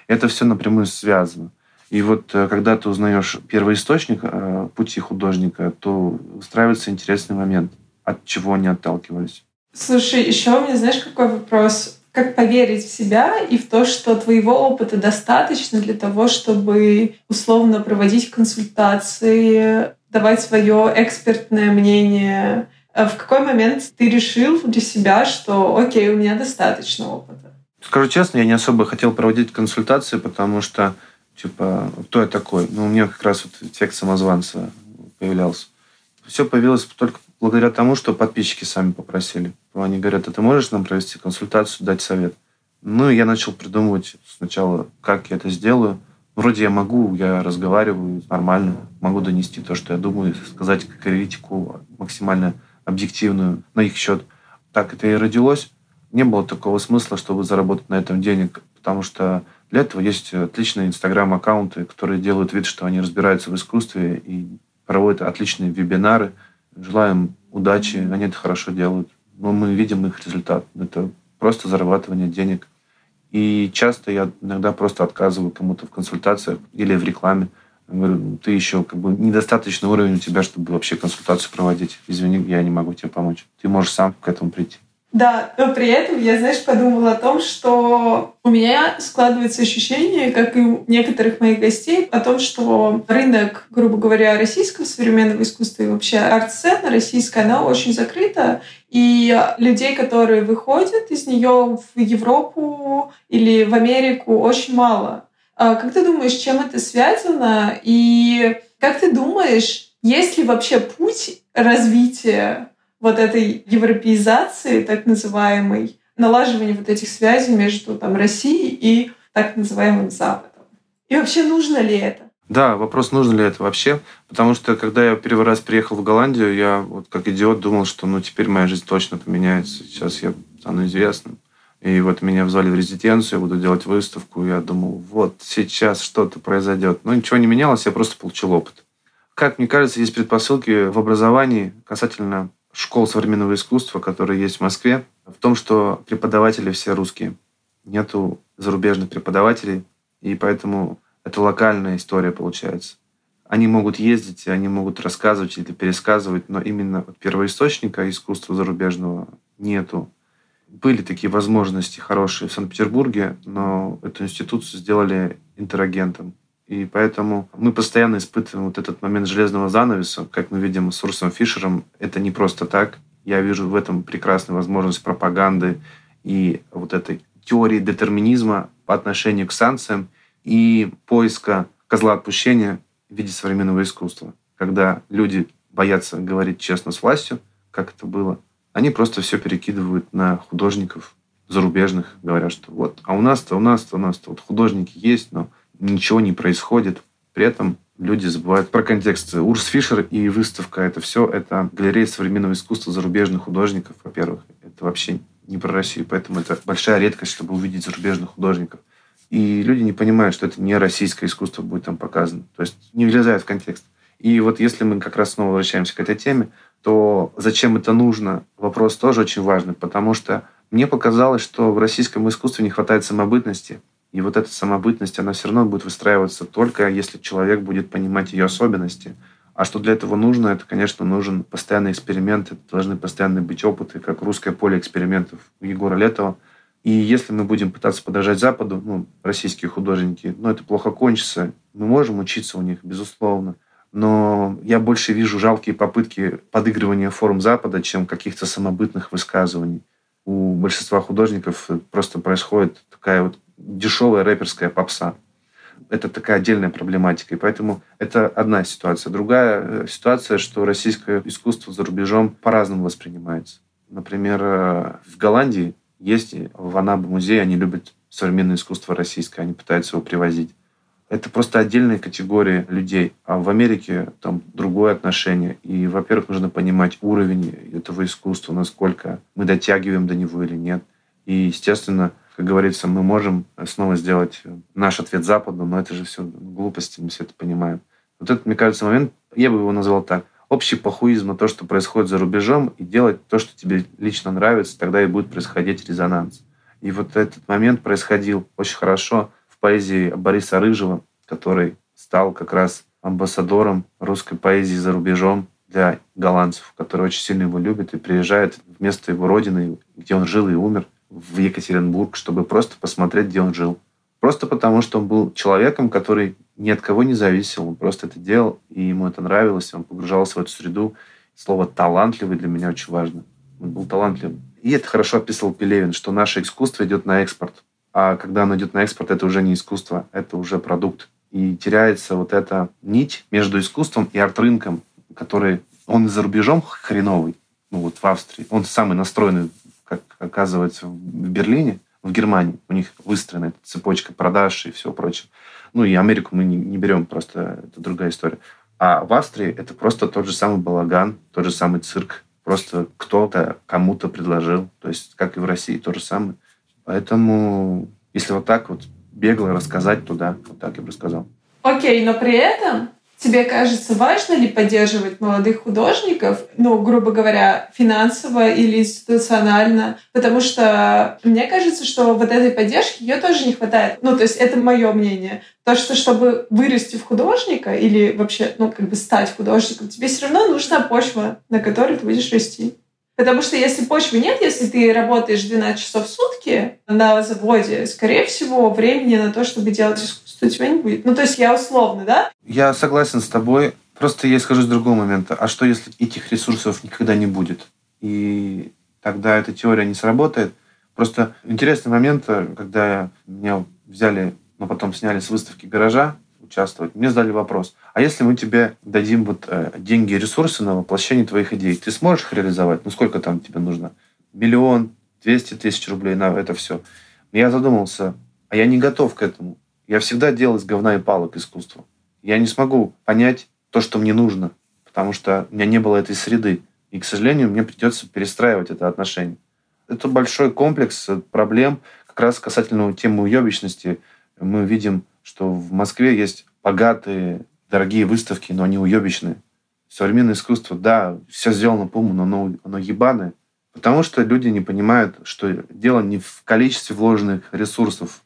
Это все напрямую связано. И вот э, когда ты узнаешь первый источник э, пути художника, то устраивается интересный момент, от чего они отталкивались. Слушай, еще у меня, знаешь, какой вопрос? Как поверить в себя и в то, что твоего опыта достаточно для того, чтобы условно проводить консультации, давать свое экспертное мнение? А в какой момент ты решил для себя, что окей, у меня достаточно опыта? Скажу честно, я не особо хотел проводить консультации, потому что, типа, кто я такой? Ну, у меня как раз вот эффект самозванца появлялся. Все появилось только благодаря тому, что подписчики сами попросили. Они говорят, а ты можешь нам провести консультацию, дать совет? Ну, я начал придумывать сначала, как я это сделаю. Вроде я могу, я разговариваю нормально, могу донести то, что я думаю, сказать критику максимально объективную на их счет. Так это и родилось. Не было такого смысла, чтобы заработать на этом денег, потому что для этого есть отличные инстаграм-аккаунты, которые делают вид, что они разбираются в искусстве и проводят отличные вебинары – Желаем удачи, они это хорошо делают. Но мы видим их результат. Это просто зарабатывание денег. И часто я иногда просто отказываю кому-то в консультациях или в рекламе. Говорю, ты еще как бы недостаточный уровень у тебя, чтобы вообще консультацию проводить. Извини, я не могу тебе помочь. Ты можешь сам к этому прийти. Да, но при этом я, знаешь, подумала о том, что у меня складывается ощущение, как и у некоторых моих гостей, о том, что рынок, грубо говоря, российского современного искусства и вообще арт-сцена российская, она очень закрыта, и людей, которые выходят из нее в Европу или в Америку, очень мало. А как ты думаешь, чем это связано? И как ты думаешь, есть ли вообще путь развития вот этой европеизации, так называемой, налаживания вот этих связей между там, Россией и так называемым Западом. И вообще нужно ли это? Да, вопрос, нужно ли это вообще. Потому что, когда я первый раз приехал в Голландию, я вот как идиот думал, что ну теперь моя жизнь точно поменяется. Сейчас я стану известным. И вот меня взвали в резиденцию, я буду делать выставку. Я думал, вот сейчас что-то произойдет. Но ничего не менялось, я просто получил опыт. Как мне кажется, есть предпосылки в образовании касательно школ современного искусства, которые есть в Москве, в том, что преподаватели все русские. Нету зарубежных преподавателей, и поэтому это локальная история получается. Они могут ездить, они могут рассказывать или пересказывать, но именно первоисточника искусства зарубежного нету. Были такие возможности хорошие в Санкт-Петербурге, но эту институцию сделали интерагентом. И поэтому мы постоянно испытываем вот этот момент железного занавеса, как мы видим с Урсом Фишером. Это не просто так. Я вижу в этом прекрасную возможность пропаганды и вот этой теории детерминизма по отношению к санкциям и поиска козла отпущения в виде современного искусства. Когда люди боятся говорить честно с властью, как это было, они просто все перекидывают на художников зарубежных, говорят, что вот, а у нас-то, у нас-то, у нас-то вот художники есть, но ничего не происходит. При этом люди забывают про контекст. Урс Фишер и выставка — это все, это галерея современного искусства зарубежных художников, во-первых. Это вообще не про Россию, поэтому это большая редкость, чтобы увидеть зарубежных художников. И люди не понимают, что это не российское искусство будет там показано. То есть не влезает в контекст. И вот если мы как раз снова возвращаемся к этой теме, то зачем это нужно? Вопрос тоже очень важный, потому что мне показалось, что в российском искусстве не хватает самобытности. И вот эта самобытность, она все равно будет выстраиваться только если человек будет понимать ее особенности. А что для этого нужно? Это, конечно, нужен постоянный эксперимент, это должны постоянно быть опыты, как русское поле экспериментов у Егора Летова. И если мы будем пытаться подражать Западу, ну, российские художники, ну, это плохо кончится. Мы можем учиться у них, безусловно. но я больше вижу жалкие попытки подыгрывания форм Запада, чем каких-то самобытных высказываний. У большинства художников просто происходит такая вот дешевая рэперская попса. Это такая отдельная проблематика. И поэтому это одна ситуация. Другая э, ситуация, что российское искусство за рубежом по-разному воспринимается. Например, э, в Голландии есть в Анабе музей, они любят современное искусство российское, они пытаются его привозить. Это просто отдельная категория людей. А в Америке там другое отношение. И, во-первых, нужно понимать уровень этого искусства, насколько мы дотягиваем до него или нет. И, естественно, как говорится, мы можем снова сделать наш ответ Западу, но это же все глупости, мы все это понимаем. Вот этот, мне кажется, момент, я бы его назвал так, общий похуизм то, что происходит за рубежом, и делать то, что тебе лично нравится, тогда и будет происходить резонанс. И вот этот момент происходил очень хорошо в поэзии Бориса Рыжего, который стал как раз амбассадором русской поэзии за рубежом для голландцев, которые очень сильно его любят и приезжают в место его родины, где он жил и умер, в Екатеринбург, чтобы просто посмотреть, где он жил. Просто потому, что он был человеком, который ни от кого не зависел. Он просто это делал, и ему это нравилось. Он погружался в эту среду. Слово «талантливый» для меня очень важно. Он был талантливым. И это хорошо описывал Пелевин, что наше искусство идет на экспорт. А когда оно идет на экспорт, это уже не искусство, это уже продукт. И теряется вот эта нить между искусством и арт-рынком, который он за рубежом хреновый, ну вот в Австрии. Он самый настроенный как оказывается, в Берлине, в Германии. У них выстроена цепочка продаж и всего прочего. Ну и Америку мы не, не берем, просто это другая история. А в Австрии это просто тот же самый балаган, тот же самый цирк. Просто кто-то кому-то предложил. То есть, как и в России, то же самое. Поэтому, если вот так вот бегло рассказать туда, вот так я бы сказал. Окей, но при этом Тебе кажется, важно ли поддерживать молодых художников, ну, грубо говоря, финансово или институционально? Потому что мне кажется, что вот этой поддержки ее тоже не хватает. Ну, то есть это мое мнение. То, что чтобы вырасти в художника или вообще, ну, как бы стать художником, тебе все равно нужна почва, на которой ты будешь расти. Потому что если почвы нет, если ты работаешь 12 часов в сутки на заводе, скорее всего, времени на то, чтобы делать искусство, у тебя не будет. Ну, то есть я условно, да? Я согласен с тобой. Просто я скажу с другого момента. А что, если этих ресурсов никогда не будет? И тогда эта теория не сработает. Просто интересный момент, когда меня взяли, но потом сняли с выставки гаража, участвовать. Мне задали вопрос, а если мы тебе дадим вот э, деньги и ресурсы на воплощение твоих идей, ты сможешь их реализовать? Ну, сколько там тебе нужно? Миллион, двести тысяч рублей на это все. Я задумался, а я не готов к этому. Я всегда делал из говна и палок искусство. Я не смогу понять то, что мне нужно, потому что у меня не было этой среды. И, к сожалению, мне придется перестраивать это отношение. Это большой комплекс проблем, как раз касательно темы уебищности. Мы видим что в Москве есть богатые, дорогие выставки, но они уебищные. Современное искусство, да, все сделано по уму, но оно, оно ебаное. Потому что люди не понимают, что дело не в количестве вложенных ресурсов,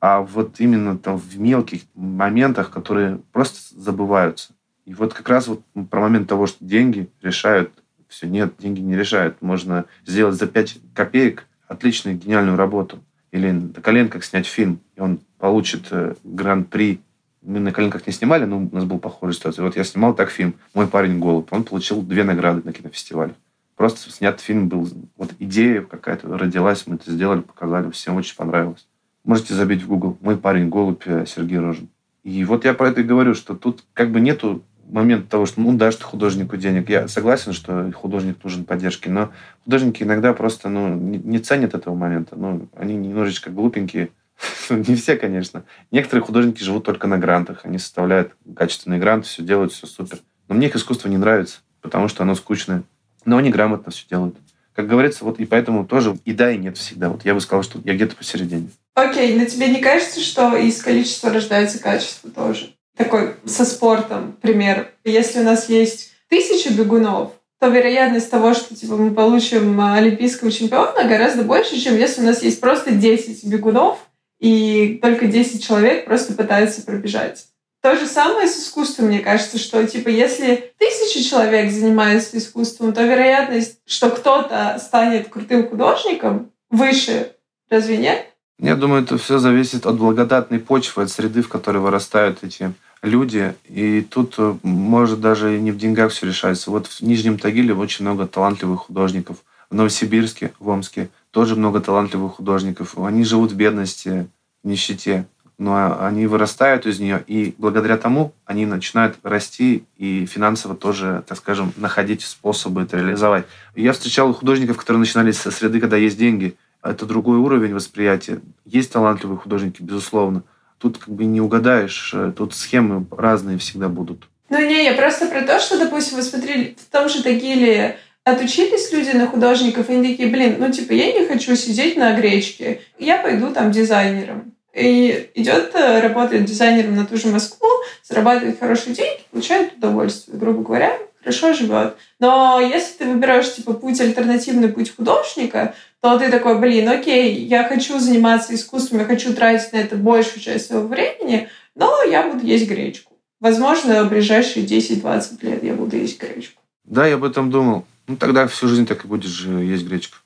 а вот именно там в мелких моментах, которые просто забываются. И вот как раз вот про момент того, что деньги решают все. Нет, деньги не решают. Можно сделать за 5 копеек отличную, гениальную работу. Или на коленках снять фильм, и он получит э, гран-при. Мы на коленках не снимали, но у нас был похожая ситуация. Вот я снимал так фильм «Мой парень голубь». Он получил две награды на кинофестивале. Просто снят фильм был... Вот идея какая-то родилась, мы это сделали, показали, всем очень понравилось. Можете забить в Google «Мой парень голубь» э, Сергей Рожин. И вот я про это и говорю, что тут как бы нету момент того, что ну дашь ты художнику денег. Я согласен, что художник нужен поддержки, но художники иногда просто ну, не, не ценят этого момента. Ну, они немножечко глупенькие, Не все, конечно. Некоторые художники живут только на грантах. Они составляют качественные гранты, все делают, все супер. Но мне их искусство не нравится, потому что оно скучное. Но они грамотно все делают. Как говорится, вот и поэтому тоже и да, и нет всегда. Вот я бы сказал, что я где-то посередине. Окей, но тебе не кажется, что из количества рождается качество тоже? Такой со спортом пример. Если у нас есть тысяча бегунов, то вероятность того, что типа, мы получим олимпийского чемпиона, гораздо больше, чем если у нас есть просто 10 бегунов, и только 10 человек просто пытаются пробежать. То же самое с искусством, мне кажется, что типа если тысячи человек занимаются искусством, то вероятность, что кто-то станет крутым художником, выше. Разве нет? Я думаю, это все зависит от благодатной почвы, от среды, в которой вырастают эти люди. И тут э, может даже не в деньгах все решается. Вот в Нижнем Тагиле очень много талантливых художников. В Новосибирске, в Омске тоже много талантливых художников. Они живут в бедности, в нищете но они вырастают из нее, и благодаря тому они начинают расти и финансово тоже, так скажем, находить способы это реализовать. Я встречал художников, которые начинали со среды, когда есть деньги. Это другой уровень восприятия. Есть талантливые художники, безусловно. Тут как бы не угадаешь, тут схемы разные всегда будут. Ну не, я просто про то, что, допустим, вы смотрели в том же Тагиле отучились люди на художников, и они такие, блин, ну типа я не хочу сидеть на гречке, я пойду там дизайнером и идет, э, работает дизайнером на ту же Москву, зарабатывает хорошие деньги, получает удовольствие, грубо говоря, хорошо живет. Но если ты выбираешь типа путь альтернативный путь художника, то ты такой, блин, окей, я хочу заниматься искусством, я хочу тратить на это большую часть своего времени, но я буду есть гречку. Возможно, в ближайшие 10-20 лет я буду есть гречку. Да, я об этом думал. Ну, тогда всю жизнь так и будешь э, есть гречку.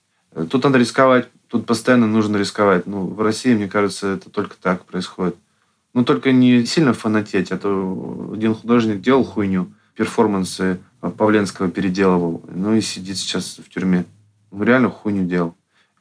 Тут надо рисковать, Тут постоянно нужно рисковать. Ну, в России, мне кажется, это только так происходит. Ну, только не сильно фанатеть, а то один художник делал хуйню, перформансы Павленского переделывал, ну и сидит сейчас в тюрьме. Ну, реально хуйню делал.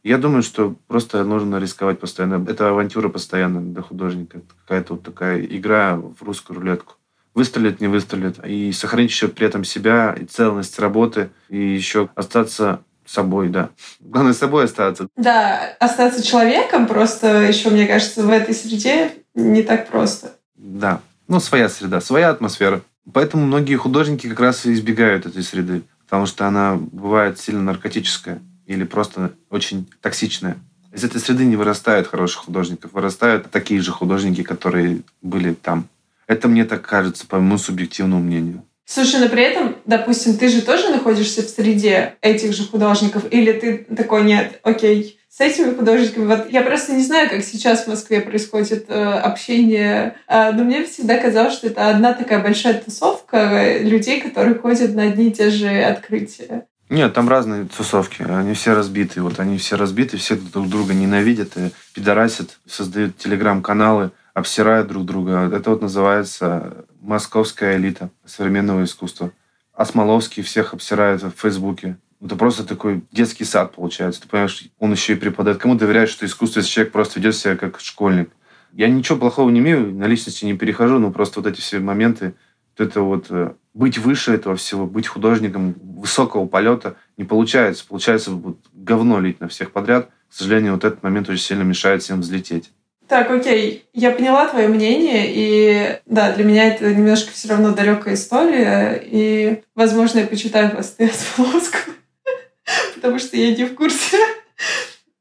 Я думаю, что просто нужно рисковать постоянно. Это авантюра постоянно для художника. Какая-то вот такая игра в русскую рулетку. Выстрелит, не выстрелит. И сохранить еще при этом себя, и целостность работы, и еще остаться собой, да. Главное, собой остаться. Да, остаться человеком просто еще, мне кажется, в этой среде не так просто. Да. Ну, своя среда, своя атмосфера. Поэтому многие художники как раз и избегают этой среды, потому что она бывает сильно наркотическая или просто очень токсичная. Из этой среды не вырастают хороших художников, вырастают такие же художники, которые были там. Это мне так кажется, по моему субъективному мнению. Слушай, но при этом, допустим, ты же тоже находишься в среде этих же художников, или ты такой, нет, окей, с этими художниками. Вот я просто не знаю, как сейчас в Москве происходит э, общение, э, но мне всегда казалось, что это одна такая большая тусовка людей, которые ходят на одни и те же открытия. Нет, там разные тусовки. Они все разбиты. Вот они все разбиты, все друг друга ненавидят и пидорасят, создают телеграм-каналы, обсирают друг друга. Это вот называется московская элита современного искусства. Осмоловский всех обсирает в Фейсбуке. Это просто такой детский сад получается. Ты понимаешь, он еще и преподает. Кому доверяешь, что искусство, если человек просто ведет себя как школьник? Я ничего плохого не имею, на личности не перехожу, но просто вот эти все моменты, вот это вот э, быть выше этого всего, быть художником высокого полета не получается. Получается вот говно лить на всех подряд. К сожалению, вот этот момент очень сильно мешает всем взлететь. Так, окей, я поняла твое мнение, и да, для меня это немножко все равно далекая история, и, возможно, я почитаю посты от потому что я не в курсе.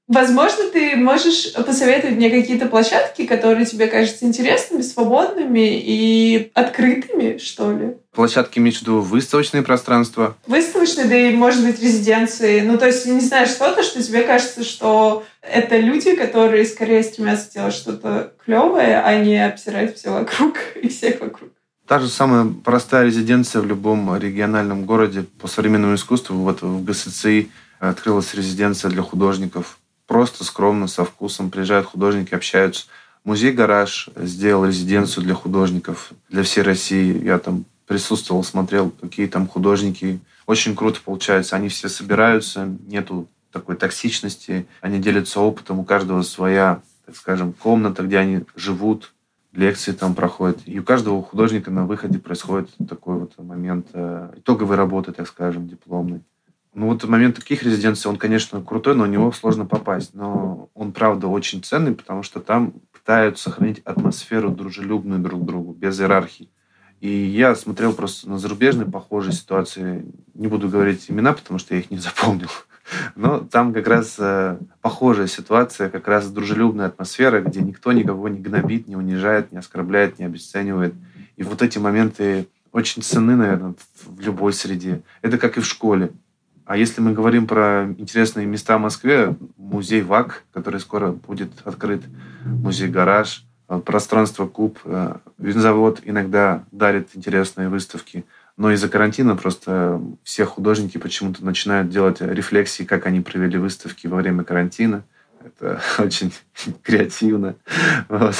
Возможно, ты можешь посоветовать мне какие-то площадки, которые тебе кажутся интересными, свободными и открытыми, что ли? Площадки имеешь в виду выставочные пространства? Выставочные, да и, может быть, резиденции. Ну, то есть, не знаю, что-то, что тебе кажется, что это люди, которые скорее стремятся делать что-то клевое, а не обсирать все вокруг и всех вокруг. Та же самая простая резиденция в любом региональном городе по современному искусству. Вот в ГСЦИ открылась резиденция для художников просто скромно, со вкусом. Приезжают художники, общаются. Музей «Гараж» сделал резиденцию для художников, для всей России. Я там присутствовал, смотрел, какие там художники. Очень круто получается. Они все собираются, нету такой токсичности. Они делятся опытом, у каждого своя, так скажем, комната, где они живут, лекции там проходят. И у каждого художника на выходе происходит такой вот момент э, итоговой работы, так скажем, дипломной. Ну вот момент таких резиденций он, конечно, крутой, но у него сложно попасть. Но он, правда, очень ценный, потому что там пытаются сохранить атмосферу дружелюбную друг к другу, без иерархии. И я смотрел просто на зарубежные похожие ситуации. Не буду говорить имена, потому что я их не запомнил. Но там как раз э, похожая ситуация, как раз дружелюбная атмосфера, где никто никого не гнобит, не унижает, не оскорбляет, не обесценивает. И вот эти моменты очень ценны, наверное, в любой среде. Это как и в школе. А если мы говорим про интересные места в Москве, музей ВАК, который скоро будет открыт, музей «Гараж», э, пространство «Куб», э, винзавод иногда дарит интересные выставки. Но из-за карантина просто все художники почему-то начинают делать рефлексии, как они провели выставки во время карантина. Это очень креативно. Вот.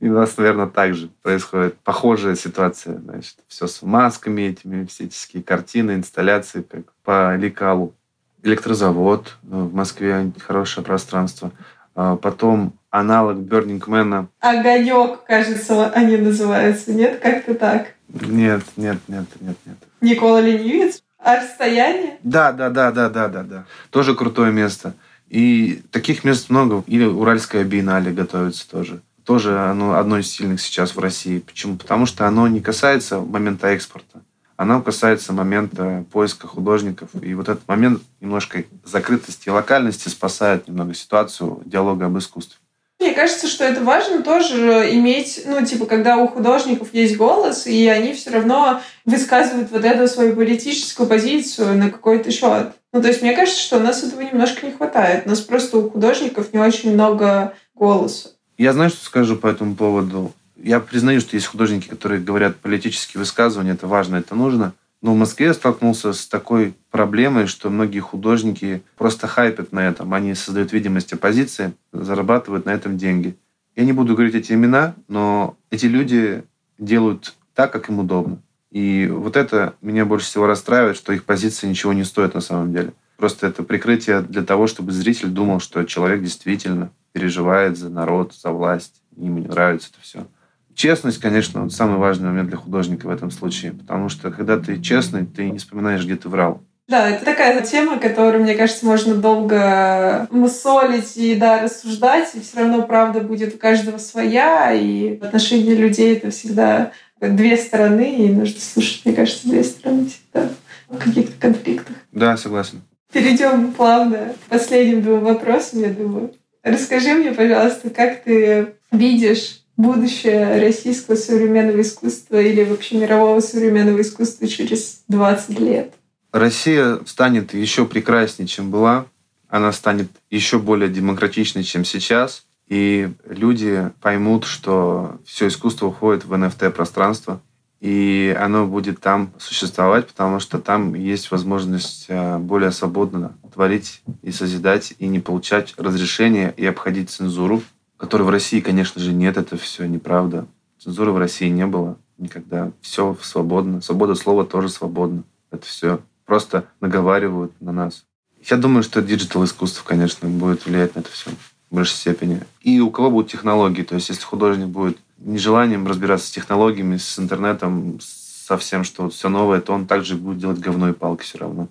И у нас, наверное, также происходит похожая ситуация. Значит, все с масками этими, всяческие картины, инсталляции, как по лекалу. Электрозавод ну, в Москве хорошее пространство. А потом аналог Man. Огонек, кажется, они называются. Нет, как-то так. Нет, нет, нет, нет, нет. Никола Ленивец? А расстояние? Да, да, да, да, да, да, да. Тоже крутое место. И таких мест много. Или Уральская биеннале готовится тоже. Тоже оно одно из сильных сейчас в России. Почему? Потому что оно не касается момента экспорта. Оно касается момента поиска художников. И вот этот момент немножко закрытости и локальности спасает немного ситуацию диалога об искусстве. Мне кажется, что это важно тоже иметь, ну, типа, когда у художников есть голос, и они все равно высказывают вот эту свою политическую позицию на какой-то счет. Ну, то есть мне кажется, что у нас этого немножко не хватает. У нас просто у художников не очень много голоса. Я знаю, что скажу по этому поводу. Я признаю, что есть художники, которые говорят политические высказывания, это важно, это нужно. Но в Москве я столкнулся с такой проблемой, что многие художники просто хайпят на этом. Они создают видимость оппозиции, зарабатывают на этом деньги. Я не буду говорить эти имена, но эти люди делают так, как им удобно. И вот это меня больше всего расстраивает, что их позиция ничего не стоит на самом деле. Просто это прикрытие для того, чтобы зритель думал, что человек действительно переживает за народ, за власть, ему не нравится это все. Честность, конечно, вот самый важный момент для художника в этом случае, потому что когда ты честный, ты не вспоминаешь, где ты врал. Да, это такая тема, которую, мне кажется, можно долго мусолить и да, рассуждать, и все равно правда будет у каждого своя, и в отношении людей это всегда две стороны, и нужно слушать, мне кажется, две стороны всегда в каких-то конфликтах. Да, согласен. Перейдем плавно к последним двум вопросам, я думаю. Расскажи мне, пожалуйста, как ты видишь будущее российского современного искусства или вообще мирового современного искусства через 20 лет? Россия станет еще прекраснее, чем была. Она станет еще более демократичной, чем сейчас. И люди поймут, что все искусство уходит в NFT-пространство, и оно будет там существовать, потому что там есть возможность э, более свободно творить и созидать, и не получать разрешения и обходить цензуру, которой в России, конечно же, нет, это все неправда. Цензуры в России не было никогда. Все свободно. Свобода слова тоже свободна. Это все просто наговаривают на нас. Я думаю, что digital искусство, конечно, будет влиять на это все в большей степени. И у кого будут технологии. То есть, если художник будет с нежеланием разбираться с технологиями, с интернетом, со всем, что вот все новое, то он также будет делать говно и палки все равно.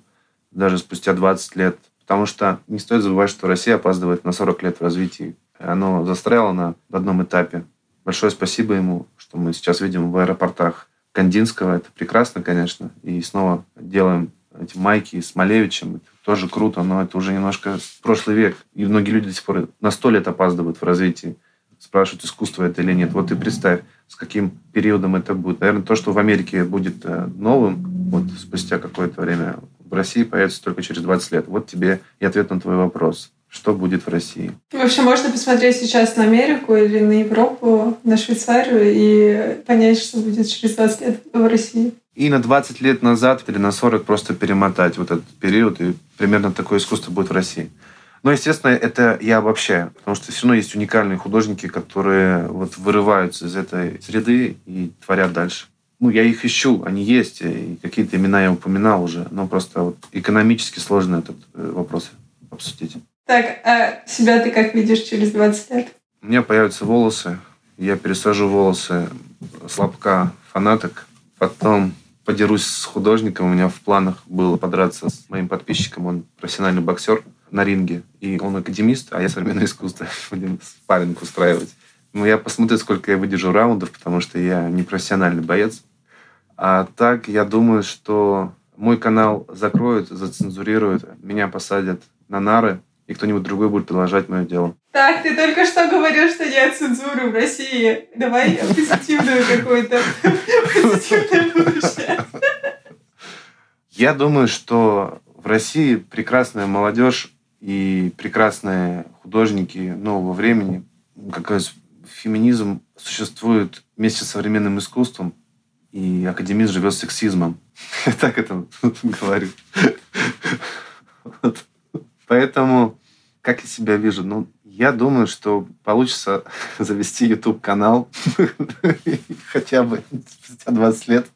Даже спустя 20 лет. Потому что не стоит забывать, что Россия опаздывает на 40 лет в развитии. Оно застряло на одном этапе. Большое спасибо ему, что мы сейчас видим в аэропортах Кандинского. Это прекрасно, конечно. И снова делаем эти майки с Малевичем. Это тоже круто, но это уже немножко прошлый век. И многие люди до сих пор на сто лет опаздывают в развитии. Спрашивают, искусство это или нет. Вот ты представь, с каким периодом это будет. Наверное, то, что в Америке будет э, новым, вот спустя какое-то время, в России появится только через 20 лет. Вот тебе и ответ на твой вопрос что будет в России. В общем, можно посмотреть сейчас на Америку или на Европу, на Швейцарию и понять, что будет через 20 лет в России. И на 20 лет назад или на 40 просто перемотать вот этот период, и примерно такое искусство будет в России. Но, естественно, это я обобщаю, потому что все равно есть уникальные художники, которые вот вырываются из этой среды и творят дальше. Ну, я их ищу, они есть, и какие-то имена я упоминал уже, но просто вот экономически сложно этот э, вопрос обсудить. Так, а себя ты как видишь через 20 лет? У меня появятся волосы, я пересажу волосы слабка фанаток, потом подерусь с художником. У меня в планах было подраться с моим подписчиком. Он профессиональный боксер на ринге. И он академист, а я современное искусство. Будем спарринг устраивать. Ну, я посмотрю, сколько я выдержу раундов, потому что я не профессиональный боец. А так, я думаю, что мой канал закроют, зацензурируют, меня посадят на нары, и кто-нибудь другой будет продолжать мое дело. Так, ты только что говорил, что нет цензуры в России. Давай позитивную какую-то, позитивное будущее. Я думаю, что в России прекрасная молодежь и прекрасные художники нового времени. Как раз феминизм существует вместе с современным искусством, и академизм живет сексизмом. Я так это говорю. Поэтому как я себя вижу? Ну, Я думаю, что получится завести YouTube-канал хотя бы спустя 20 лет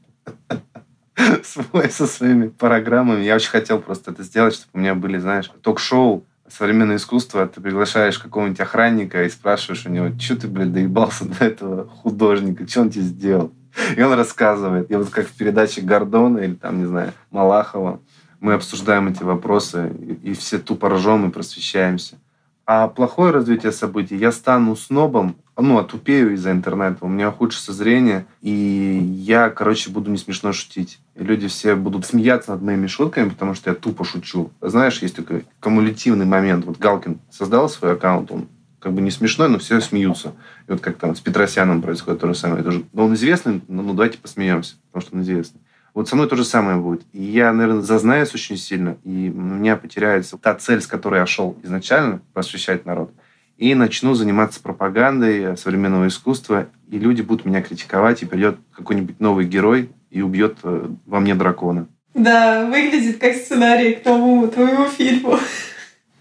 свой со своими программами. Я очень хотел просто это сделать, чтобы у меня были, знаешь, ток-шоу современное искусство, ты приглашаешь какого-нибудь охранника и спрашиваешь у него, что ты, блядь, доебался до этого художника, что он тебе сделал? И он рассказывает. И вот как в передаче Гордона или там, не знаю, Малахова, мы обсуждаем эти вопросы, и, и все тупо ржем и просвещаемся. А плохое развитие событий, я стану снобом, ну, отупею из-за интернета, у меня ухудшится зрение, и я, короче, буду не смешно шутить. И люди все будут смеяться над моими шутками, потому что я тупо шучу. Знаешь, есть такой кумулятивный момент. Вот Галкин создал свой аккаунт, он как бы не смешной, но все смеются. И вот как там с Петросяном происходит то же самое. Это же, он известный, но ну, давайте посмеемся, потому что он известный. Вот со мной то же самое будет. И я, наверное, зазнаюсь очень сильно, и у меня потеряется та цель, с которой я шел изначально, просвещать народ – и начну заниматься пропагандой современного искусства, и люди будут меня критиковать, и придет какой-нибудь новый герой и убьет э, во мне дракона. Да, выглядит как сценарий к тому твоему фильму.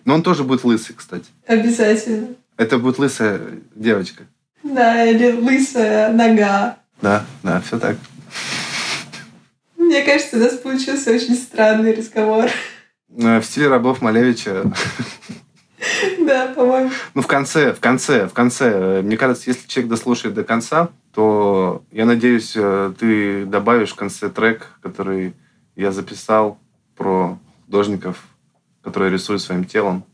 Но он тоже будет лысый, кстати. Обязательно. Это будет лысая девочка. Да, или лысая нога. Да, да, все так. Мне кажется, у нас получился очень странный разговор. Э, в стиле рабов Малевича Да, по-моему. Ну, в конце, в конце, в конце. Мне кажется, если человек дослушает до конца, то, я надеюсь, э, ты добавишь в конце трек, который я записал про художников, которые рисуют своим телом.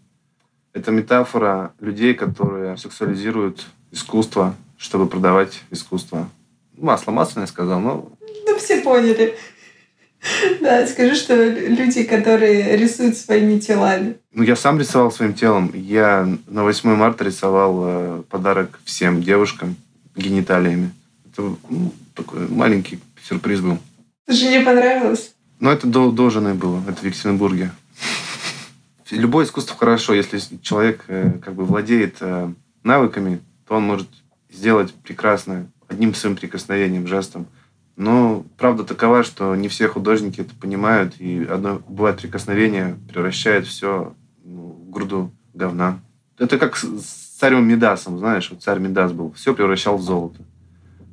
Это метафора людей, которые сексуализируют искусство, чтобы продавать искусство. Масло масляное сказал, но... Ну, все поняли. Да, скажи, что люди, которые рисуют своими телами. Ну, я сам рисовал своим телом. Я на 8 марта рисовал э, подарок всем девушкам гениталиями. Это ну, такой маленький сюрприз был. Жене понравилось? Ну, это до, до жены было. Это в Екатеринбурге. Любое искусство хорошо, если человек э, как бы владеет э, навыками, то он может сделать прекрасно одним своим прикосновением, жестом. Но правда такова, что не все художники это понимают, и одно бывает прикосновение превращает все ну, в груду говна. Это как с царем Медасом, знаешь, вот царь Медас был, все превращал в золото.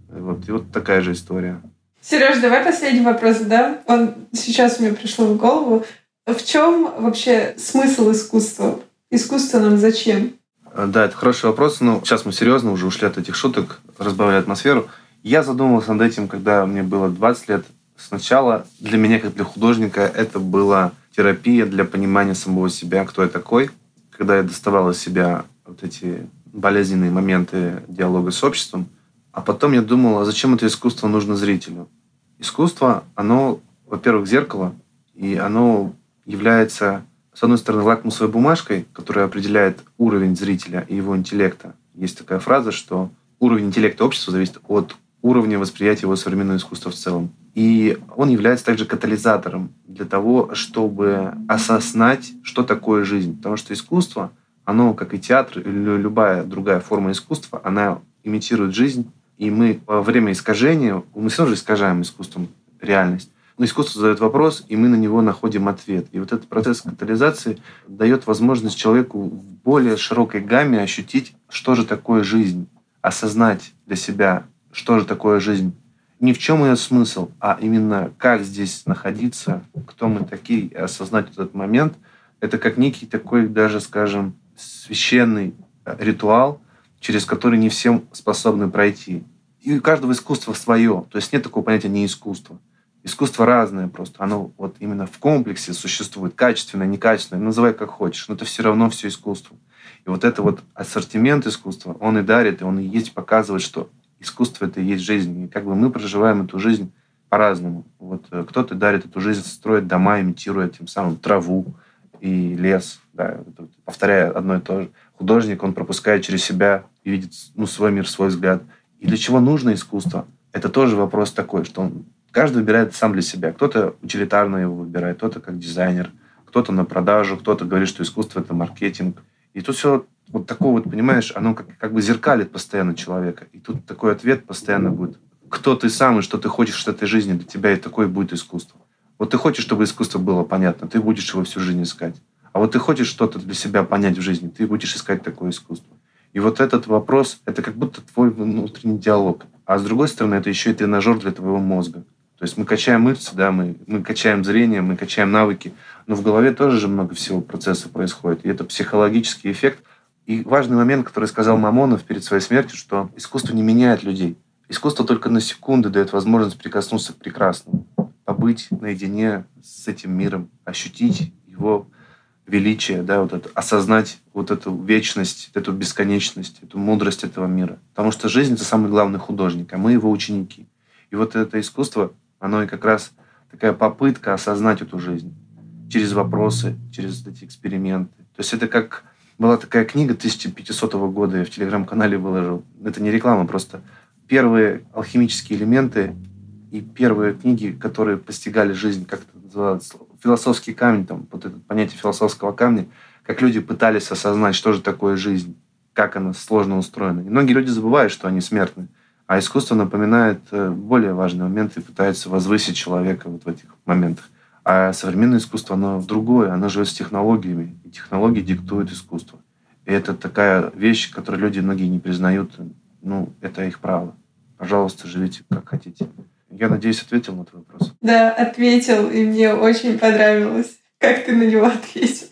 Вот, и вот такая же история. Сереж, давай последний вопрос да? Он сейчас мне пришло в голову. В чем вообще смысл искусства? Искусство нам зачем? Да, это хороший вопрос. Но сейчас мы серьезно уже ушли от этих шуток, разбавляя атмосферу. Я задумывался над этим, когда мне было 20 лет. Сначала для меня, как для художника, это была терапия для понимания самого себя, кто я такой. Когда я доставал из себя вот эти болезненные моменты диалога с обществом. А потом я думал, а зачем это искусство нужно зрителю? Искусство, оно, во-первых, зеркало, и оно является, с одной стороны, лакмусовой бумажкой, которая определяет уровень зрителя и его интеллекта. Есть такая фраза, что уровень интеллекта общества зависит от уровня восприятия его современного искусства в целом. И он является также катализатором для того, чтобы осознать, что такое жизнь. Потому что искусство, оно, как и театр или любая другая форма искусства, она имитирует жизнь. И мы во время искажения, мы все же искажаем искусством реальность. Но искусство задает вопрос, и мы на него находим ответ. И вот этот процесс катализации дает возможность человеку в более широкой гамме ощутить, что же такое жизнь, осознать для себя что же такое жизнь. Ни в чем ее смысл, а именно как здесь находиться, кто мы такие, и осознать этот момент, это как некий такой даже, скажем, священный э, ритуал, через который не всем способны пройти. И у каждого искусства свое. То есть нет такого понятия не искусство. Искусство разное просто. Оно вот именно в комплексе существует. Качественное, некачественное. Называй как хочешь. Но это все равно все искусство. И вот это вот ассортимент искусства, он и дарит, и он и есть, показывает, что искусство это и есть жизнь. И как бы мы проживаем эту жизнь по-разному. Вот э, кто-то дарит эту жизнь, строит дома, имитируя тем самым траву и лес. Да, повторяя одно и то же. Художник, он пропускает через себя и видит ну, свой мир, свой взгляд. И для чего нужно искусство? Это тоже вопрос такой, что он, каждый выбирает сам для себя. Кто-то утилитарно его выбирает, кто-то как дизайнер, кто-то на продажу, кто-то говорит, что искусство – это маркетинг. И тут все вот такого вот, понимаешь, оно как, как бы зеркалит постоянно человека. И тут такой ответ постоянно будет. Кто ты сам и что ты хочешь от этой жизни, для тебя и такое будет искусство. Вот ты хочешь, чтобы искусство было понятно, ты будешь его всю жизнь искать. А вот ты хочешь что-то для себя понять в жизни, ты будешь искать такое искусство. И вот этот вопрос, это как будто твой внутренний диалог. А с другой стороны, это еще и тренажер для твоего мозга. То есть мы качаем мышцы, да, мы, мы качаем зрение, мы качаем навыки, но в голове тоже же много всего процесса происходит. И это психологический эффект. И важный момент, который сказал Мамонов перед своей смертью, что искусство не меняет людей. Искусство только на секунду дает возможность прикоснуться к прекрасному, побыть наедине с этим миром, ощутить его величие, да, вот это, осознать вот эту вечность, эту бесконечность, эту мудрость этого мира. Потому что жизнь — это самый главный художник, а мы его ученики. И вот это искусство, оно и как раз такая попытка осознать эту жизнь через вопросы, через эти эксперименты. То есть это как была такая книга 1500 года, я в телеграм-канале выложил. Это не реклама, просто первые алхимические элементы и первые книги, которые постигали жизнь, как это называлось, философский камень, там, вот это понятие философского камня, как люди пытались осознать, что же такое жизнь, как она сложно устроена. И многие люди забывают, что они смертны. А искусство напоминает э, более важные моменты и пытается возвысить человека вот в этих моментах. А современное искусство, оно другое, оно живет с технологиями, и технологии диктуют искусство. И это такая вещь, которую люди многие не признают. Ну, это их право. Пожалуйста, живите как хотите. Я надеюсь, ответил на твой вопрос. Да, ответил, и мне очень понравилось, как ты на него ответил.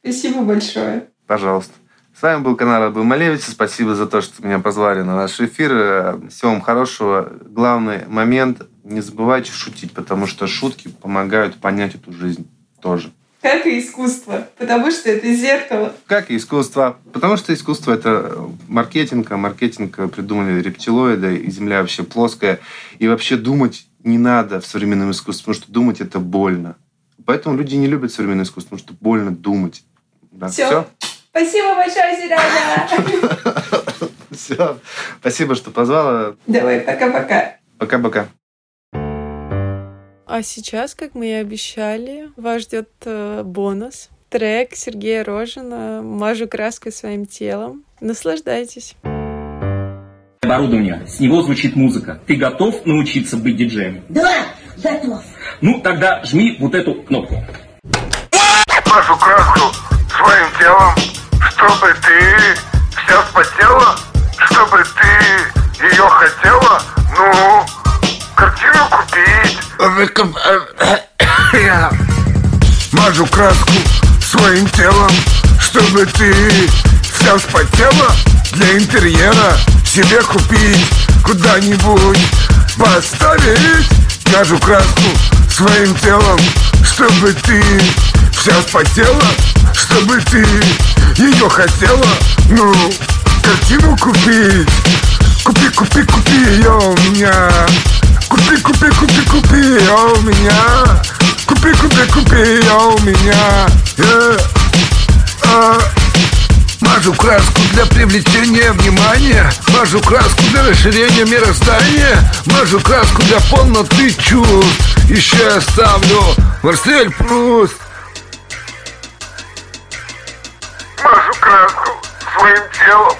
Спасибо большое. Пожалуйста. С вами был канал Абу Малевич. Спасибо за то, что меня позвали на наш эфир. Всего вам хорошего. Главный момент – не забывайте шутить, потому что шутки помогают понять эту жизнь тоже. Как и искусство, потому что это зеркало. Как и искусство, потому что искусство – это маркетинг, а маркетинг придумали рептилоиды, и Земля вообще плоская. И вообще думать не надо в современном искусстве, потому что думать – это больно. Поэтому люди не любят современное искусство, потому что больно думать. Да. Все. Все? Спасибо большое, Сережа. Все. Спасибо, что позвала. Давай, пока-пока. Пока-пока. А сейчас, как мы и обещали, вас ждет э, бонус. Трек Сергея Рожина «Мажу краской своим телом». Наслаждайтесь. Оборудование. С него звучит музыка. Ты готов научиться быть диджеем? Да, готов. Ну, тогда жми вот эту кнопку. Машу краску своим телом чтобы ты вся вспотела, чтобы ты ее хотела, ну, картину купить. Я мажу краску своим телом, чтобы ты вся вспотела для интерьера. Себе купить куда-нибудь поставить. Мажу краску своим телом, чтобы ты вся вспотела, чтобы ты ее хотела, ну, картину купить. Купи, купи, купи ее у меня Купи, купи, купи, купи ее у меня. Купи, купи, купи ее у меня. Yeah. а, Мажу краску для привлечения внимания. Мажу краску для расширения мироздания. Мажу краску для полноты чувств. Еще я ставлю Марсель Пруст. Мажу краску своим телом,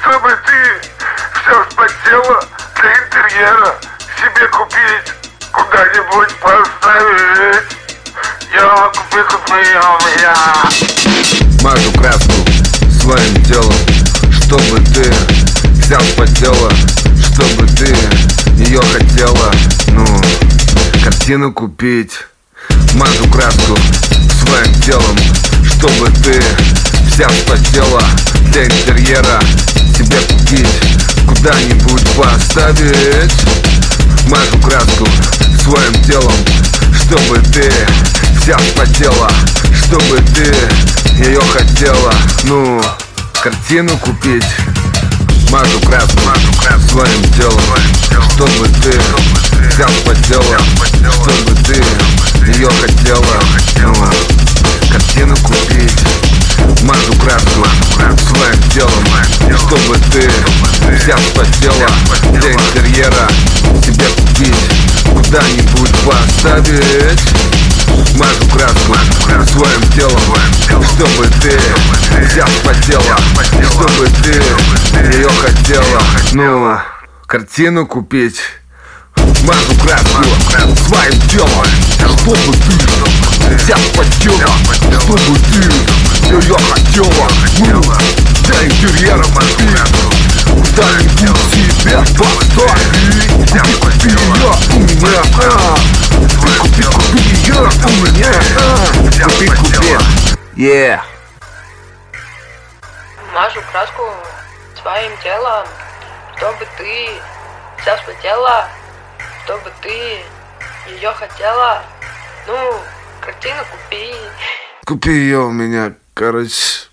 чтобы ты все вспотела для интерьера себе купить, куда-нибудь поставить. Я купи, меня. Мажу краску своим телом, чтобы ты вся вспотела, чтобы ты ее хотела, ну, картину купить. Мажу краску своим телом, чтобы ты вся вспотела Для интерьера себе купить Куда-нибудь поставить Мажу краску своим телом Чтобы ты вся вспотела Чтобы ты ее хотела. Ну, картину купить Мажу краску, мажу краску своим телом Чтобы ты вся вспотела Чтобы ты ее хотела. Ну, картину купить Мажу краску своим телом Чтобы ты вся вспотела Для интерьера тебе купить Куда-нибудь поставить. Мажу краску своим телом Чтобы ты вся вспотела Чтобы ты ее хотела Ну, картину купить Мажу краску своим телом чтобы ты? Вся спотела Чтобы ты? Ее хотела Ну, для интерьера ты Куда-нибудь себе поставить Купи, купи ее у меня. Купи, купи ее у меня. Купи, купи. Yeah. Мажу краску своим телом, чтобы ты вся вспотела, чтобы ты ее хотела. Ну, картину купи. Купи ее у меня, короче